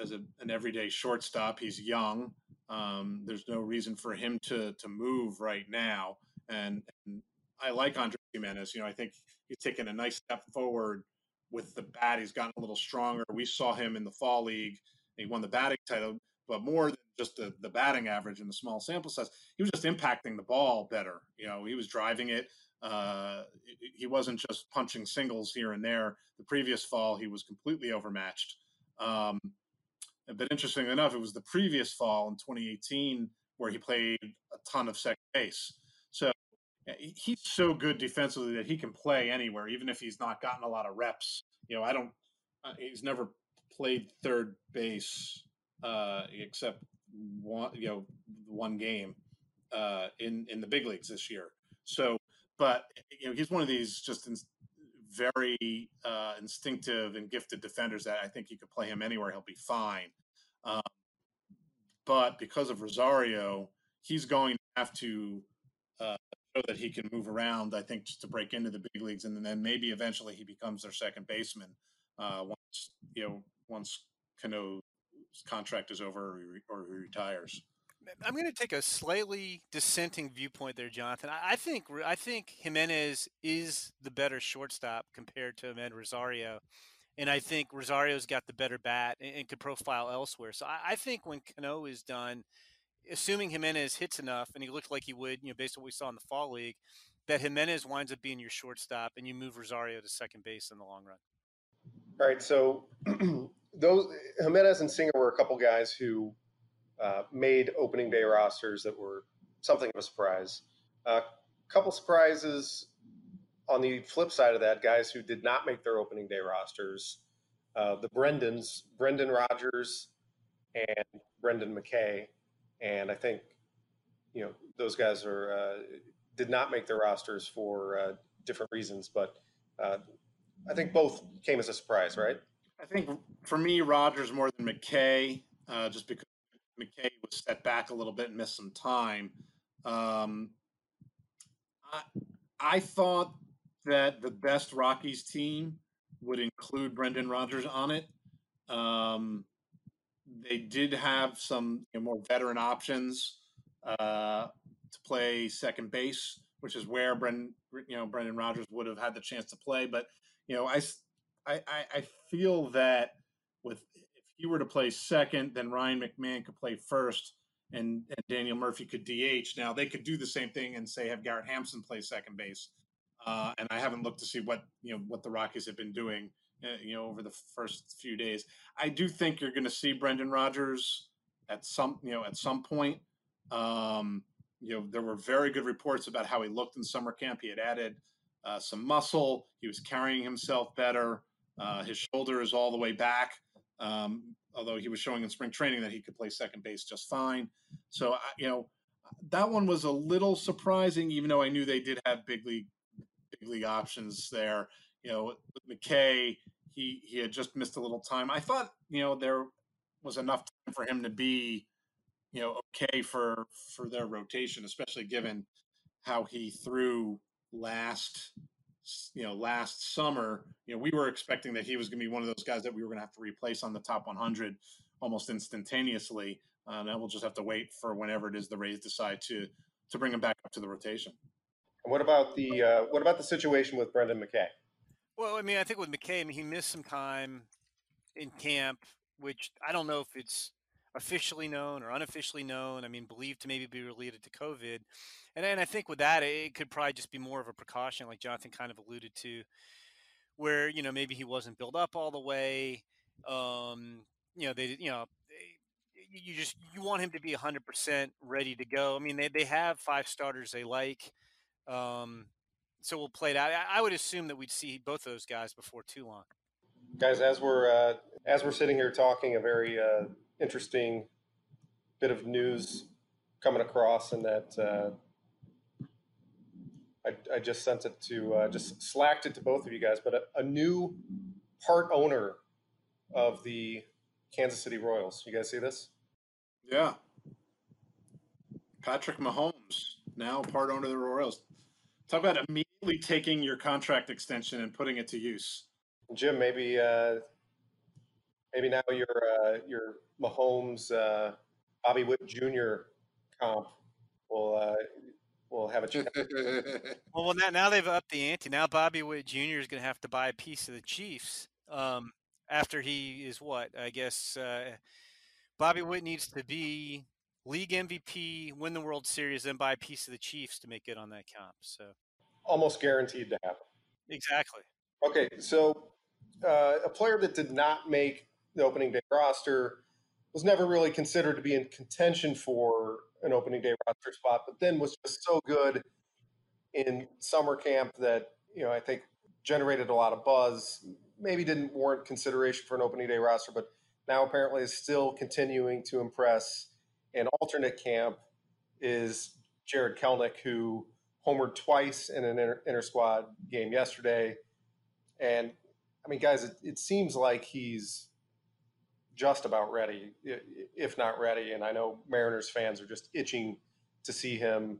as a, an everyday shortstop. He's young. Um, there's no reason for him to to move right now. And, and I like Andre Gimenez. You know, I think he's taken a nice step forward with the bat. He's gotten a little stronger. We saw him in the fall league. He won the batting title, but more than just the, the batting average and the small sample size, he was just impacting the ball better. You know, he was driving it. Uh, he wasn't just punching singles here and there. The previous fall, he was completely overmatched. Um, but interestingly enough, it was the previous fall in 2018 where he played a ton of second base. So he's so good defensively that he can play anywhere, even if he's not gotten a lot of reps. You know, I don't. Uh, he's never played third base uh, except one, you know, one game uh, in in the big leagues this year. So, but you know, he's one of these just in, very uh, instinctive and gifted defenders that I think you could play him anywhere; he'll be fine. Um, but because of Rosario, he's going to have to uh, show that he can move around. I think just to break into the big leagues, and then maybe eventually he becomes their second baseman uh, once you know once Cano's contract is over or he, or he retires. I'm going to take a slightly dissenting viewpoint there, Jonathan. I think I think Gimenez is the better shortstop compared to Amed Rosario, and I think Rosario's got the better bat and, and could profile elsewhere. So I, I, think when Cano is done, assuming Gimenez hits enough, and he looked like he would, you know, based on what we saw in the fall league, that Gimenez winds up being your shortstop, and you move Rosario to second base in the long run. All right, so those Gimenez and Singer were a couple guys who uh, made opening day rosters that were something of a surprise. A couple surprises on the flip side of that, guys who did not make their opening day rosters. Uh, the Brendans, Brendan Rodgers and Brendan McKay, and I think you know those guys are uh, did not make their rosters for uh, different reasons, but uh, I think both came as a surprise, right? I think for me, Rogers more than McKay, uh, just because McKay was set back a little bit and missed some time. Um, I, I thought that the best Rockies team would include Brendan Rodgers on it. Um, they did have some you know, more veteran options uh, to play second base, which is where Brendan, you know, Brendan Rodgers would have had the chance to play. But you know, I, I, I feel that with he were to play second, then Ryan McMahon could play first, and, and Daniel Murphy could DH. Now they could do the same thing and say have Garrett Hampson play second base. Uh, and I haven't looked to see what you know what the Rockies have been doing, uh, you know, over the first few days. I do think you're going to see Brendan Rodgers at some you know at some point. Um, you know, there were very good reports about how he looked in summer camp. He had added uh, some muscle. He was carrying himself better. Uh, his shoulder is all the way back. Um, although he was showing in spring training that he could play second base just fine. So, you know, that one was a little surprising, even though I knew they did have big league, big league options there. You know, with McKay, he he had just missed a little time. I thought, you know, there was enough time for him to be, you know, okay for for their rotation, especially given how he threw last you know last summer you know we were expecting that he was going to be one of those guys that we were going to have to replace on the top 100 almost instantaneously uh, and we'll just have to wait for whenever it is the Rays decide to to bring him back up to the rotation. And what about the uh, what about the situation with Brendan McKay? Well, I mean, I think with McKay, I mean, he missed some time in camp, which I don't know if it's officially known or unofficially known. I mean, believed to maybe be related to COVID. And then I think with that, it could probably just be more of a precaution, like Jonathan kind of alluded to, where you know maybe he wasn't built up all the way. Um, you know, they you know you just you want him to be 100% ready to go. I mean, they they have five starters they like. Um, so we'll play it out. I would assume that we'd see both of those guys before too long. Guys, as we're uh, as we're sitting here talking, a very uh, interesting bit of news coming across, and that uh, I, I, just sent it to uh, just slacked it to both of you guys. But a, a, new part owner of the Kansas City Royals. You guys see this? Yeah, Patrick Mahomes now part owner of the Royals. Talk about immediately taking your contract extension and putting it to use. Jim, maybe uh, maybe now your uh, your Mahomes uh, Bobby Witt Jr. comp will uh, will have a chance. well, well, now, now they've upped the ante. Now Bobby Witt Jr. is going to have to buy a piece of the Chiefs um, after he is what I guess uh, Bobby Witt needs to be league MVP, win the World Series, then buy a piece of the Chiefs to make good on that comp. So almost guaranteed to happen. Exactly. Okay, so uh, a player that did not make the opening day roster was never really considered to be in contention for an opening day roster spot, but then was just so good in summer camp that you know I think generated a lot of buzz. Maybe didn't warrant consideration for an opening day roster, but now apparently is still continuing to impress. An alternate camp is Jarred Kelenic, who homered twice in an inter, inter squad game yesterday. And I mean, guys, it, it seems like he's just about ready, if not ready. And I know Mariners fans are just itching to see him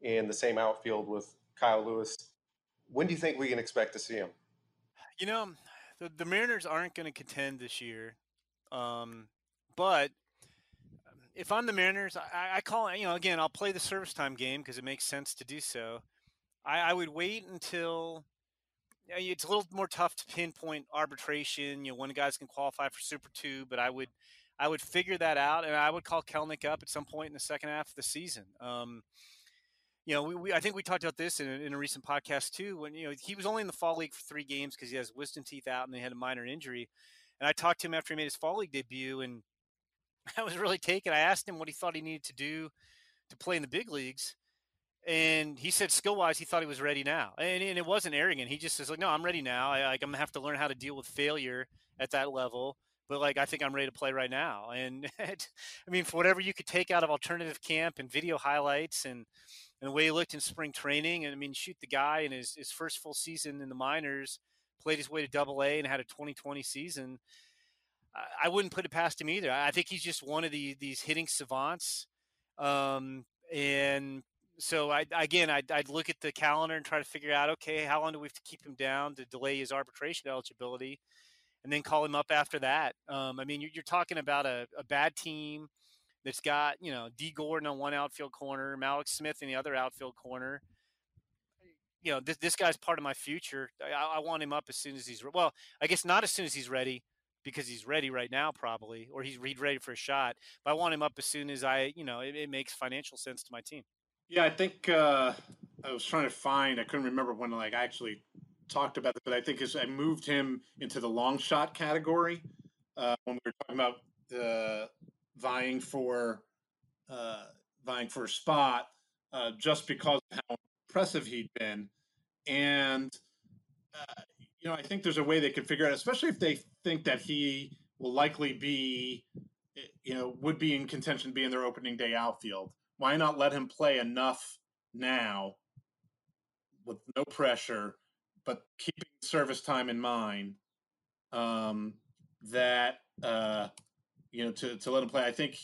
in the same outfield with Kyle Lewis. When do you think we can expect to see him? You know, the, the Mariners aren't going to contend this year. Um, but if I'm the Mariners, I, I, call you know, again, I'll play the service time game because it makes sense to do so. I, I would wait until it's a little more tough to pinpoint arbitration. You know, when guys can qualify for Super Two, but I would, I would figure that out, and I would call Kelenic up at some point in the second half of the season. Um, you know, we, we, I think we talked about this in a, in a recent podcast too. When you know he was only in the fall league for three games because he has wisdom teeth out and he had a minor injury. And I talked to him after he made his fall league debut, and I was really taken. I asked him what he thought he needed to do to play in the big leagues, and he said skill wise he thought he was ready now and, and it wasn't arrogant he just says like no i'm ready now I, like, i'm gonna have to learn how to deal with failure at that level but like i think i'm ready to play right now and i mean for whatever you could take out of alternative camp and video highlights and and the way he looked in spring training and i mean shoot the guy in his, his first full season in the minors played his way to double a and had a 2020 season I, I wouldn't put it past him either i think he's just one of the these hitting savants um, and so I again I'd, I'd, look at the calendar and try to figure out okay how long do we have to keep him down to delay his arbitration eligibility and then call him up after that? Um, i mean you're, you're talking about a, a, bad team that's got you know Dee Gordon on one outfield corner Mallex Smith in the other outfield corner. You know this, this guy's part of my future. I, I want him up as soon as he's well i guess not as soon as he's ready because he's ready right now probably or he's ready for a shot but i want him up as soon as i you know it, it makes financial sense to my team yeah, I think uh, I was trying to find. I couldn't remember when like I actually talked about it, but I think as I moved him into the long shot category uh, when we were talking about uh, vying for uh, vying for a spot, uh, just because of how impressive he'd been, and uh, you know I think there's a way they could figure out, especially if they think that he will likely be, you know, would be in contention to be in their opening day outfield why not let him play enough now with no pressure, but keeping service time in mind um, that uh, you know to, to let him play. I think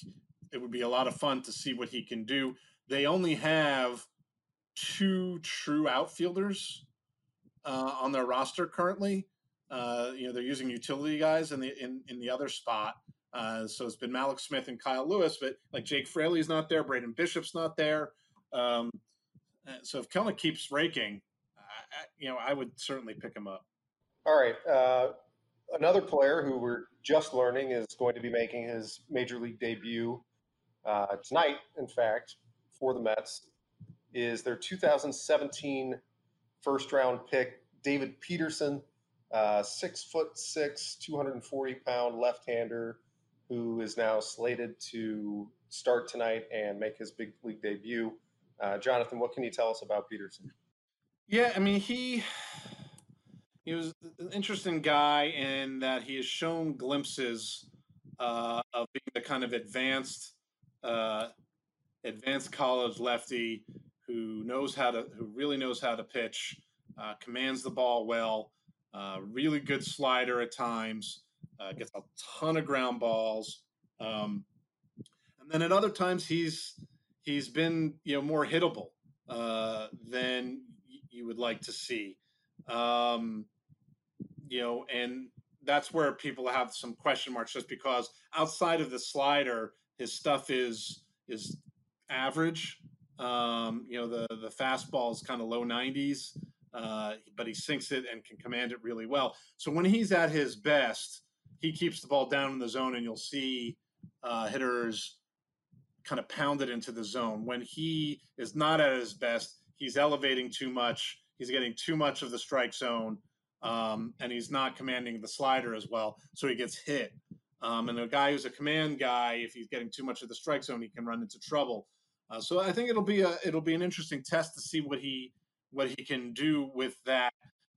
it would be a lot of fun to see what he can do. They only have two true outfielders uh, on their roster currently. Uh, you know they're using utility guys in the in, in the other spot, uh, so it's been Mallex Smith and Kyle Lewis, but like Jake Fraley's not there, Braden Bishop's not there. Um, uh, so if Kelenic keeps raking, I, you know, I would certainly pick him up. All right. Uh, another player who we're just learning is going to be making his major league debut uh, tonight, in fact, for the Mets, is their 2017 first round pick, David Peterson, uh, six foot six, 240 pound left hander who is now slated to start tonight and make his big league debut. Uh, Jonathan, what can you tell us about Peterson? Yeah, I mean he he was an interesting guy in that he has shown glimpses uh, of being the kind of advanced uh, advanced college lefty who knows how to who really knows how to pitch, uh, commands the ball well, uh, really good slider at times uh, gets a ton of ground balls. Um, and then at other times he's he's been you know more hittable uh, than you would like to see. Um, you know, and that's where people have some question marks just because outside of the slider, his stuff is is average. Um, you know, the the fastball is kind of low 90s, uh, but he sinks it and can command it really well. So when he's at his best, he keeps the ball down in the zone, and you'll see uh, hitters kind of pounded into the zone. When he is not at his best, he's elevating too much. He's getting too much of the strike zone, um, and he's not commanding the slider as well, so he gets hit. Um, and a guy who's a command guy, if he's getting too much of the strike zone, he can run into trouble. Uh, so I think it'll be a it'll be an interesting test to see what he what he can do with that.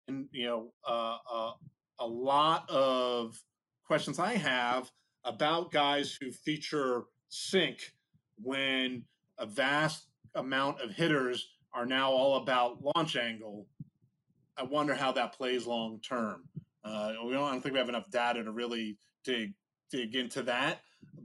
And you know, uh, uh, a lot of questions I have about guys who feature sink when a vast amount of hitters are now all about launch angle. I wonder how that plays long term. Uh, we don't, I don't think we have enough data to really dig dig into that,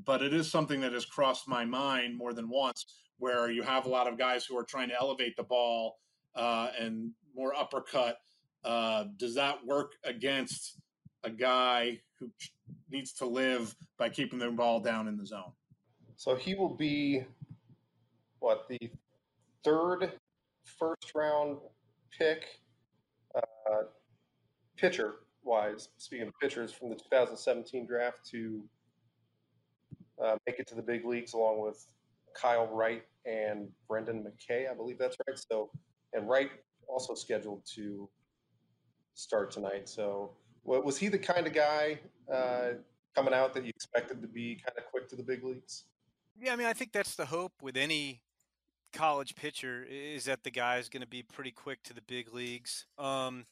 but it is something that has crossed my mind more than once. Where you have a lot of guys who are trying to elevate the ball uh, and more uppercut. Uh, does that work against a guy who needs to live by keeping the ball down in the zone? So he will be what the third first round pick, uh, pitcher wise. Speaking of pitchers from the 2017 draft to uh, make it to the big leagues, along with Kyle Wright and Brendan McKay, I believe that's right. So, and Wright also scheduled to start tonight. So, was he the kind of guy uh, coming out that you expected to be kind of quick to the big leagues? Yeah, I mean, I think that's the hope with any college pitcher is that the guy is going to be pretty quick to the big leagues. Um,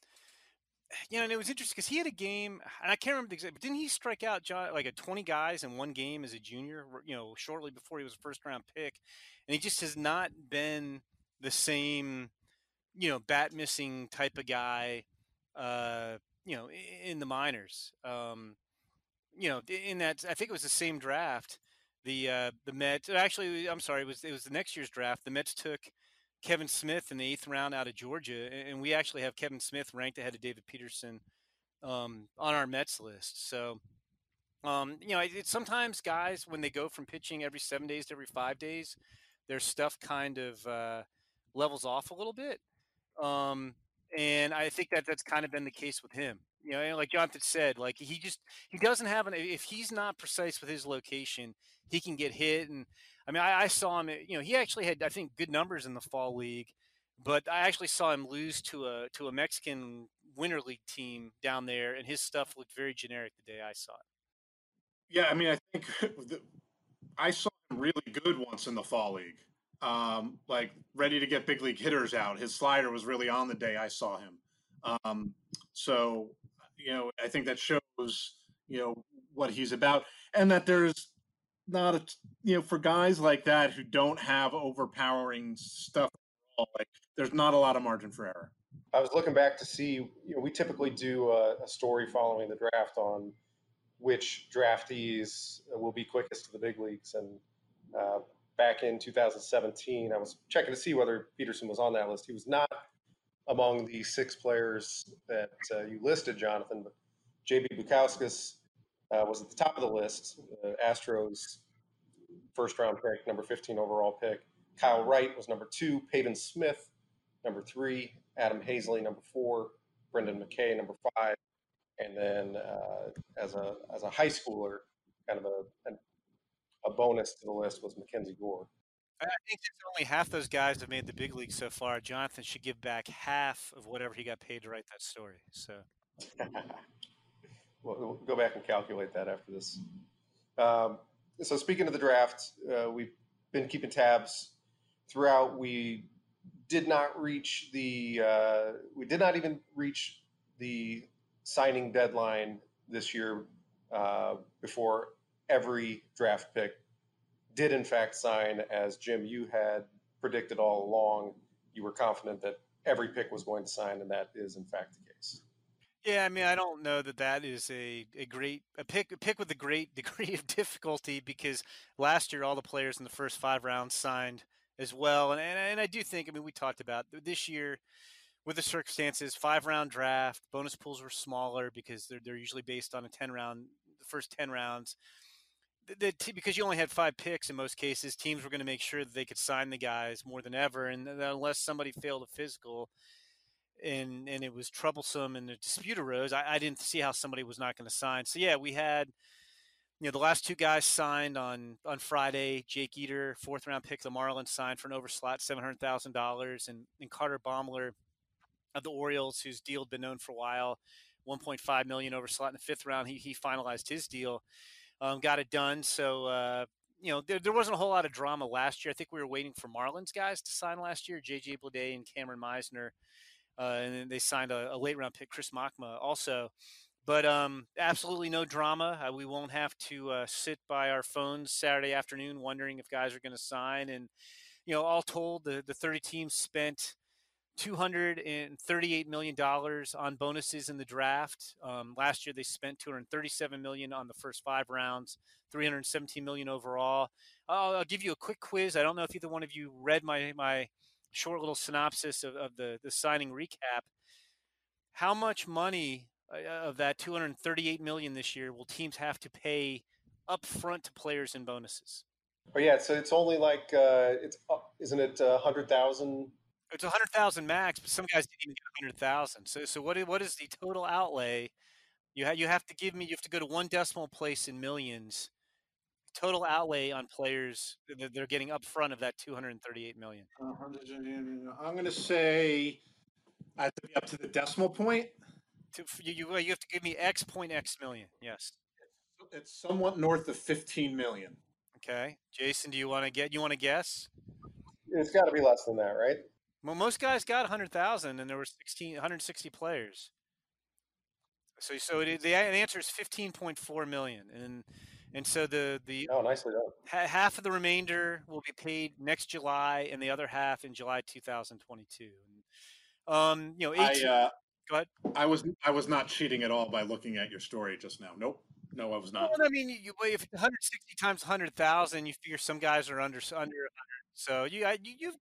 you know, and it was interesting because he had a game, and I can't remember the exact, but didn't he strike out John, like a 20 guys in one game as a junior, you know, shortly before he was a first round pick? And he just has not been the same, you know, bat missing type of guy, uh, you know, in the minors. Um, you know, in that, I think it was the same draft. The uh, the Mets actually, I'm sorry, it was it was the next year's draft. The Mets took Kevin Smith in the eighth round out of Georgia, and we actually have Kevin Smith ranked ahead of David Peterson um, on our Mets list. So, um, you know, it's sometimes guys when they go from pitching every seven days to every five days, their stuff kind of uh, levels off a little bit. Um, and I think that that's kind of been the case with him. You know, like Jonathan said, like he just he doesn't have an if he's not precise with his location, he can get hit. And I mean, I, I saw him. You know, he actually had I think good numbers in the fall league, but I actually saw him lose to a to a Mexican winter league team down there, and his stuff looked very generic the day I saw it. Yeah, I mean, I think I saw him really good once in the fall league. Um, like ready to get big league hitters out. His slider was really on the day I saw him. Um, so you know, I think that shows, you know, what he's about and that there's not a, you know, for guys like that who don't have overpowering stuff, like there's not a lot of margin for error. I was looking back to see, you know, we typically do a, a story following the draft on which draftees will be quickest to the big leagues. And uh, back in 2017, I was checking to see whether Peterson was on that list. He was not among the six players that uh, you listed, Jonathan. But JB Bukauskas uh, was at the top of the list. Uh, Astros first round pick, number 15 overall pick. Kyle Wright was number two. Pavin Smith, number three. Adam Haseley, number four. Brendan McKay, number five. And then uh, as a as a high schooler, kind of a, a bonus to the list was Mackenzie Gore. I think there's only half those guys have made the big league so far. Jonathan should give back half of whatever he got paid to write that story. So, we'll, we'll, go back and calculate that after this. Um, so, speaking of the draft, uh, we've been keeping tabs throughout. We did not reach the. Uh, we did not even reach the signing deadline this year uh, before every draft pick did in fact sign, as Jim, you had predicted all along. You were confident that every pick was going to sign, and that is in fact the case. Yeah, I mean, I don't know that that is a, a great a pick a pick with a great degree of difficulty because last year all the players in the first five rounds signed as well, and and, and I do think I mean we talked about this year with the circumstances five round draft bonus pools were smaller because they're they're usually based on a ten round the first ten rounds the, the, because you only had five picks in most cases, teams were going to make sure that they could sign the guys more than ever, and unless somebody failed a physical, and and it was troublesome and a dispute arose, I, I didn't see how somebody was not going to sign. So yeah, we had you know, the last two guys signed on on Friday. Jake Eder, fourth round pick, the Marlins signed for an overslot, seven hundred thousand dollars, and and Carter Baumler of the Orioles, whose deal had been known for a while, one point five million overslot in the fifth round. He he finalized his deal, um, got it done. So. Uh, you know, there, there, wasn't a whole lot of drama last year. I think we were waiting for Marlins guys to sign last year, JJ Bleday and Kameron Misner. Uh, and then they signed a, a, late round pick, Chris Mokma, also. But um, absolutely no drama. Uh, we won't have to uh, sit by our phones Saturday afternoon wondering if guys are going to sign. And you know, all told, the the 30 teams spent 238 million dollars on bonuses in the draft. Um, last year, they spent 237 million on the first five rounds, 317 million overall. I'll, I'll give you a quick quiz. I don't know if either one of you read my my short little synopsis of, of the the signing recap. How much money uh, of that 238 million this year will teams have to pay up front to players and bonuses? Oh yeah, so it's only like uh, it's uh, isn't it a hundred thousand? It's a hundred thousand max, but some guys didn't even get a hundred thousand. So so what is, what is the total outlay? You have you have to give me you have to go to one decimal place in millions. Total outlay on players that they're getting up front of that 238 million. I'm going to say I have to be up to the decimal point to you, you have to give me X point X million. Yes. It's somewhat north of 15 million. Okay, Jason, do you want to get? You want to guess? It's got to be less than that, right? Well, most guys got 100,000, and there were 16, 160 players. So, so it, the, answer is 15.4 million, and and so the the oh, nicely done. Ha, half of the remainder will be paid next July, and the other half in July 2022. And, um, you know, 18, I, uh, Go ahead. I was I was not cheating at all by looking at your story just now. Nope. No, I was not. Well, I mean, you, if 160 times 100,000, you figure some guys are under under 100. So you, I, you, you've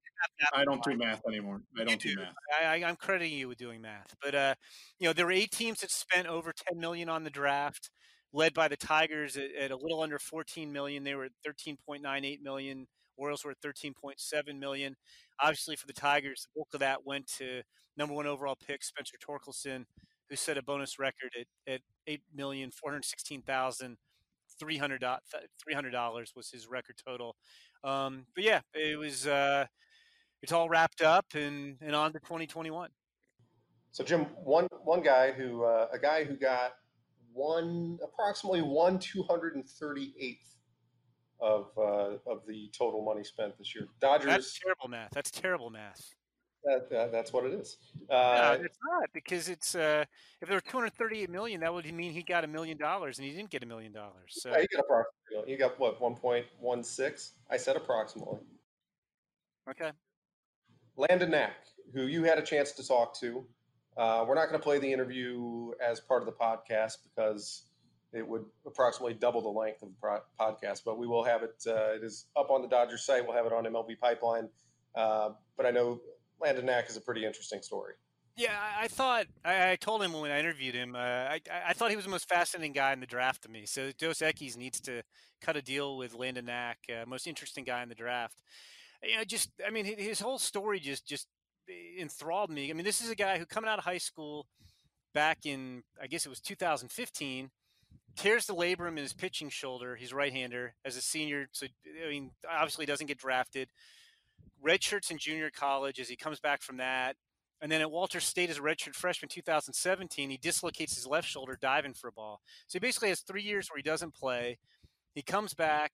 I don't do math anymore. I don't do, do, math. I, am crediting you with doing math, but uh, you know, there were eight teams that spent over 10 million on the draft, led by the Tigers at, at a little under 14 million. They were at 13.98 million. Orioles were at 13.7 million. Obviously, for the Tigers, the bulk of that went to number one overall pick Spencer Torkelson, who set a bonus record at, at eight million four hundred sixteen thousand three hundred dollars was his record total. Um, but yeah, it was uh, it's all wrapped up and and on to twenty twenty one. So Jim, one one guy who uh, a guy who got one approximately one two hundred and thirty eighth of uh, of the total money spent this year. Dodgers. That's terrible math. That's terrible math. That, that, that's what it is. Uh, no, it's not because it's uh, if there were 238 million, that would mean he got a million dollars, and he didn't get a million dollars. So yeah, he got approximately. You got what 1.16? I said approximately. Okay. Landon Knack, who you had a chance to talk to. Uh, we're not going to play the interview as part of the podcast because it would approximately double the length of the pro- podcast, but we will have it. Uh, it is up on the Dodgers site. We'll have it on MLB Pipeline. Uh, but I know Landon Knack is a pretty interesting story. Yeah, I, thought I, I, told him when I interviewed him. Uh, I, I thought he was the most fascinating guy in the draft to me. So Dos Equis needs to cut a deal with Landon Knack, uh, most interesting guy in the draft. You know, just I mean, his whole story just just enthralled me. I mean, this is a guy who coming out of high school back in I guess it was 2015 tears the labrum in his pitching shoulder. He's right-hander as a senior, so I mean, obviously doesn't get drafted redshirts in junior college as he comes back from that. And then at Walters State as a redshirt freshman 2017, he dislocates his left shoulder diving for a ball. So he basically has three years where he doesn't play. He comes back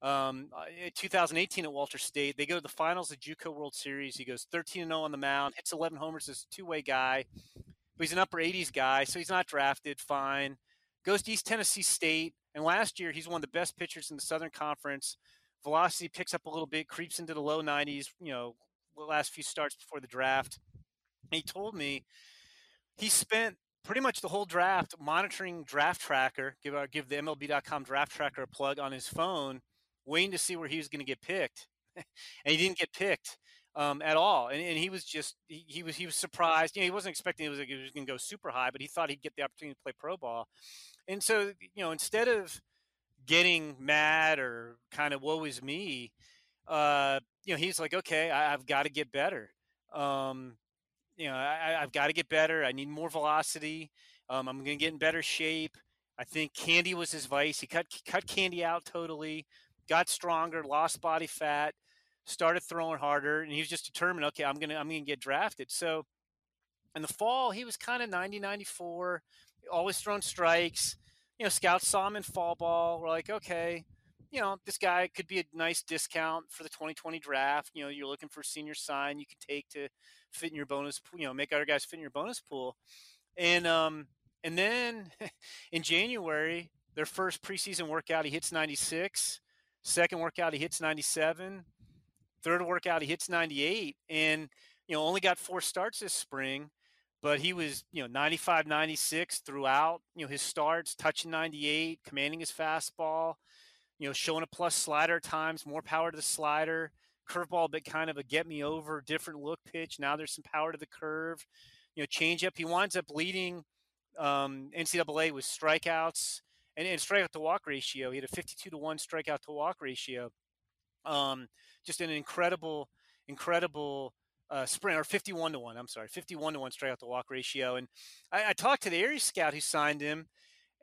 um, uh, 2018 at Walters State. They go to the finals of JUCO World Series. He goes 13 0 on the mound, hits 11 homers as a two way guy. But he's an upper 80s guy, so he's not drafted. Fine. Goes to East Tennessee State. And last year, he's one of the best pitchers in the Southern Conference velocity picks up a little bit, creeps into the low 90s, you know, the last few starts before the draft. he told me he spent pretty much the whole draft monitoring draft tracker, give our, give the MLB.com draft tracker a plug on his phone, waiting to see where he was going to get picked. and he didn't get picked um, at all. And, and, he was just he, he, was he was surprised. You know, he wasn't expecting it was, it was going to go super high, but he thought he'd get the opportunity to play pro ball. And so, you know, instead of getting mad or kind of woe is me, uh, you know, he's like, okay, I, have got to get better. Um, you know, I, have got to get better. I need more velocity. Um, I'm going to get in better shape. I think Candy was his vice. He cut cut Candy out totally, got stronger, lost body fat, started throwing harder, and he was just determined. Okay, I'm gonna I'm gonna get drafted. So in the fall, he was kind of 90, 94, always throwing strikes. You know, scouts saw him in fall ball. We're like, okay, you know, this guy could be a nice discount for the 2020 draft. You know, you're looking for a senior sign you can take to fit in your bonus, you know, make other guys fit in your bonus pool. And um, and then in January, their first preseason workout, he hits 96. Second workout, he hits 97. Third workout, he hits 98. And, you know, only got four starts this spring, but he was, you know, 95, 96 throughout, you know, his starts, touching 98, commanding his fastball, you know, showing a plus slider times, more power to the slider. Curveball, but kind of a get me over, different look pitch. Now there's some power to the curve. You know, change up. He winds up leading um, NCAA with strikeouts and, and strikeout to walk ratio. He had a 52 to 1 strikeout to walk ratio. Um, just an incredible, incredible uh, sprint, or 51 to 1. I'm sorry, 51 to 1 strikeout to walk ratio. And I, I talked to the area scout who signed him,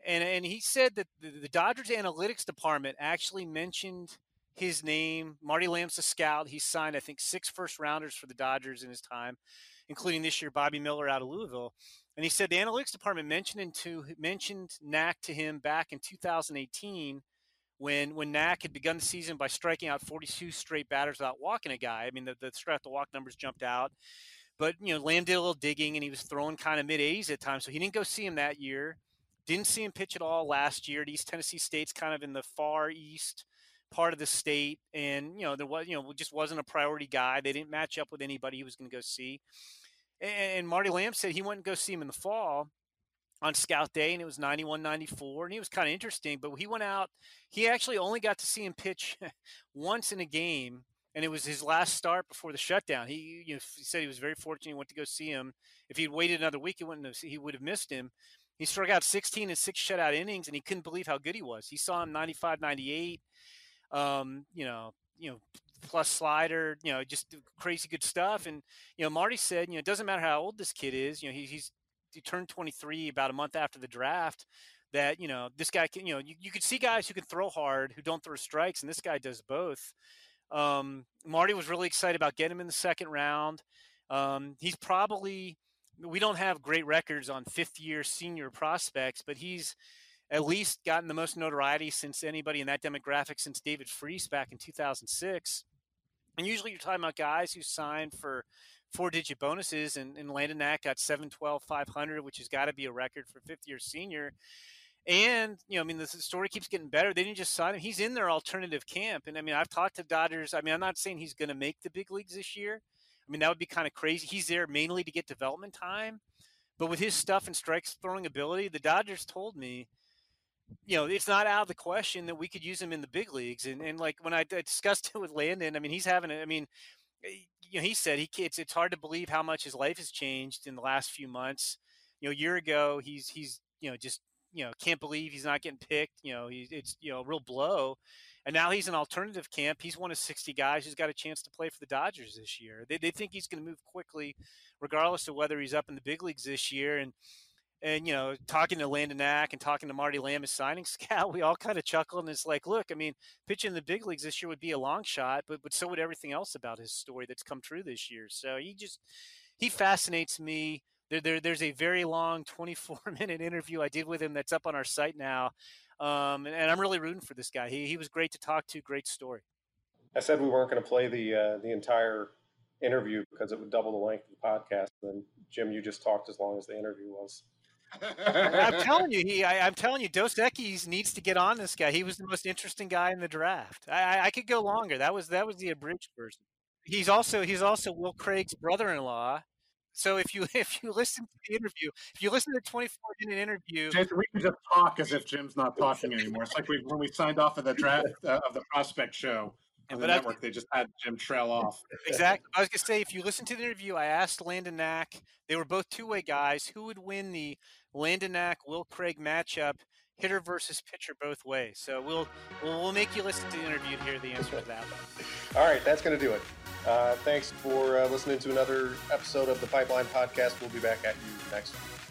and, and he said that the, the Dodgers analytics department actually mentioned his name. Marty Lamb's a scout. He signed, I think, six first rounders for the Dodgers in his time, including this year Bobby Miller out of Louisville. And he said the analytics department mentioned to mentioned Knack to him back in 2018 when when Knack had begun the season by striking out 42 straight batters without walking a guy. I mean, the, the strike to walk numbers jumped out. But, you know, Lamb did a little digging and he was throwing kind of mid 80s at times. So he didn't go see him that year. Didn't see him pitch at all last year at East Tennessee State's kind of in the far east part of the state. And, you know, there was, you know, just wasn't a priority guy. They didn't match up with anybody he was going to go see. And Marty Lamb said he and go see him in the fall on scout day and it was 91 94 and he was kind of interesting but he went out he actually only got to see him pitch once in a game and it was his last start before the shutdown he you know he said he was very fortunate he went to go see him if he'd waited another week he wouldn't have, he would have missed him he struck out 16 and six shutout innings and he couldn't believe how good he was he saw him 95 98 um, you know you know plus slider, you know, just crazy good stuff. And you know, Marty said, you know, it doesn't matter how old this kid is. You know, he, he's he turned 23 about a month after the draft. That you know, this guy can, you know, you, you could see guys who can throw hard who don't throw strikes, and this guy does both. Um, Marty was really excited about getting him in the second round. Um, he's probably we don't have great records on fifth year senior prospects, but he's at least gotten the most notoriety since anybody in that demographic since David Freese back in 2006. And usually you're talking about guys who signed for four digit bonuses, and, and Landon Knack got 712 500, which has got to be a record for fifth year senior. And, you know, I mean, the story keeps getting better. They didn't just sign him, he's in their alternative camp. And I mean, I've talked to Dodgers. I mean, I'm not saying he's going to make the big leagues this year. I mean, that would be kind of crazy. He's there mainly to get development time. But with his stuff and strikes throwing ability, the Dodgers told me you know, it's not out of the question that we could use him in the big leagues. And, and like when I discussed it with Landon, I mean, he's having it. I mean, Eh, you know, he said he it's it's hard to believe how much his life has changed in the last few months. You know, a year ago, he's he's you know just you know can't believe he's not getting picked. You know, he's it's you know a real blow. And now he's an alternative camp. He's one of 60 guys who's got a chance to play for the Dodgers this year. They, they think he's going to move quickly, regardless of whether he's up in the big leagues this year. And and you know, talking to Landon Knack and talking to Marty Lamb as signing scout, we all kind of chuckled. And it's like, look, I mean, pitching in the big leagues this year would be a long shot, but but so would everything else about his story that's come true this year. So he just he fascinates me. There, there there's a very long 24 minute interview I did with him that's up on our site now, um, and, and, I'm really rooting for this guy. He he was great to talk to. Great story. I said we weren't going to play the uh, the entire interview because it would double the length of the podcast. And Jim, you just talked as long as the interview was. I'm telling you, he. I, am telling you, Dos Equis needs to get on this guy. He was the most interesting guy in the draft. I, I, I could go longer. That was that was the abridged version. He's also he's also Will Craig's brother-in-law. So if you if you listen to the interview, if you listen to the 24 minute interview, Jason, we can just talk as if Jim's not talking anymore. It's like we, when we signed off of the draft uh, of the prospect show on the network, I, they just had Jim trail off. Exactly. I was gonna say if you listen to the interview, I asked Landon Knack. They were both two way guys. Who would win the Landon Knack, Will Craig matchup, hitter versus pitcher both ways. So we'll we'll, we'll make you listen to the interview to hear the answer to that. All right, that's going to do it. Uh, thanks for uh, listening to another episode of the Pipeline Podcast. We'll be back at you next week.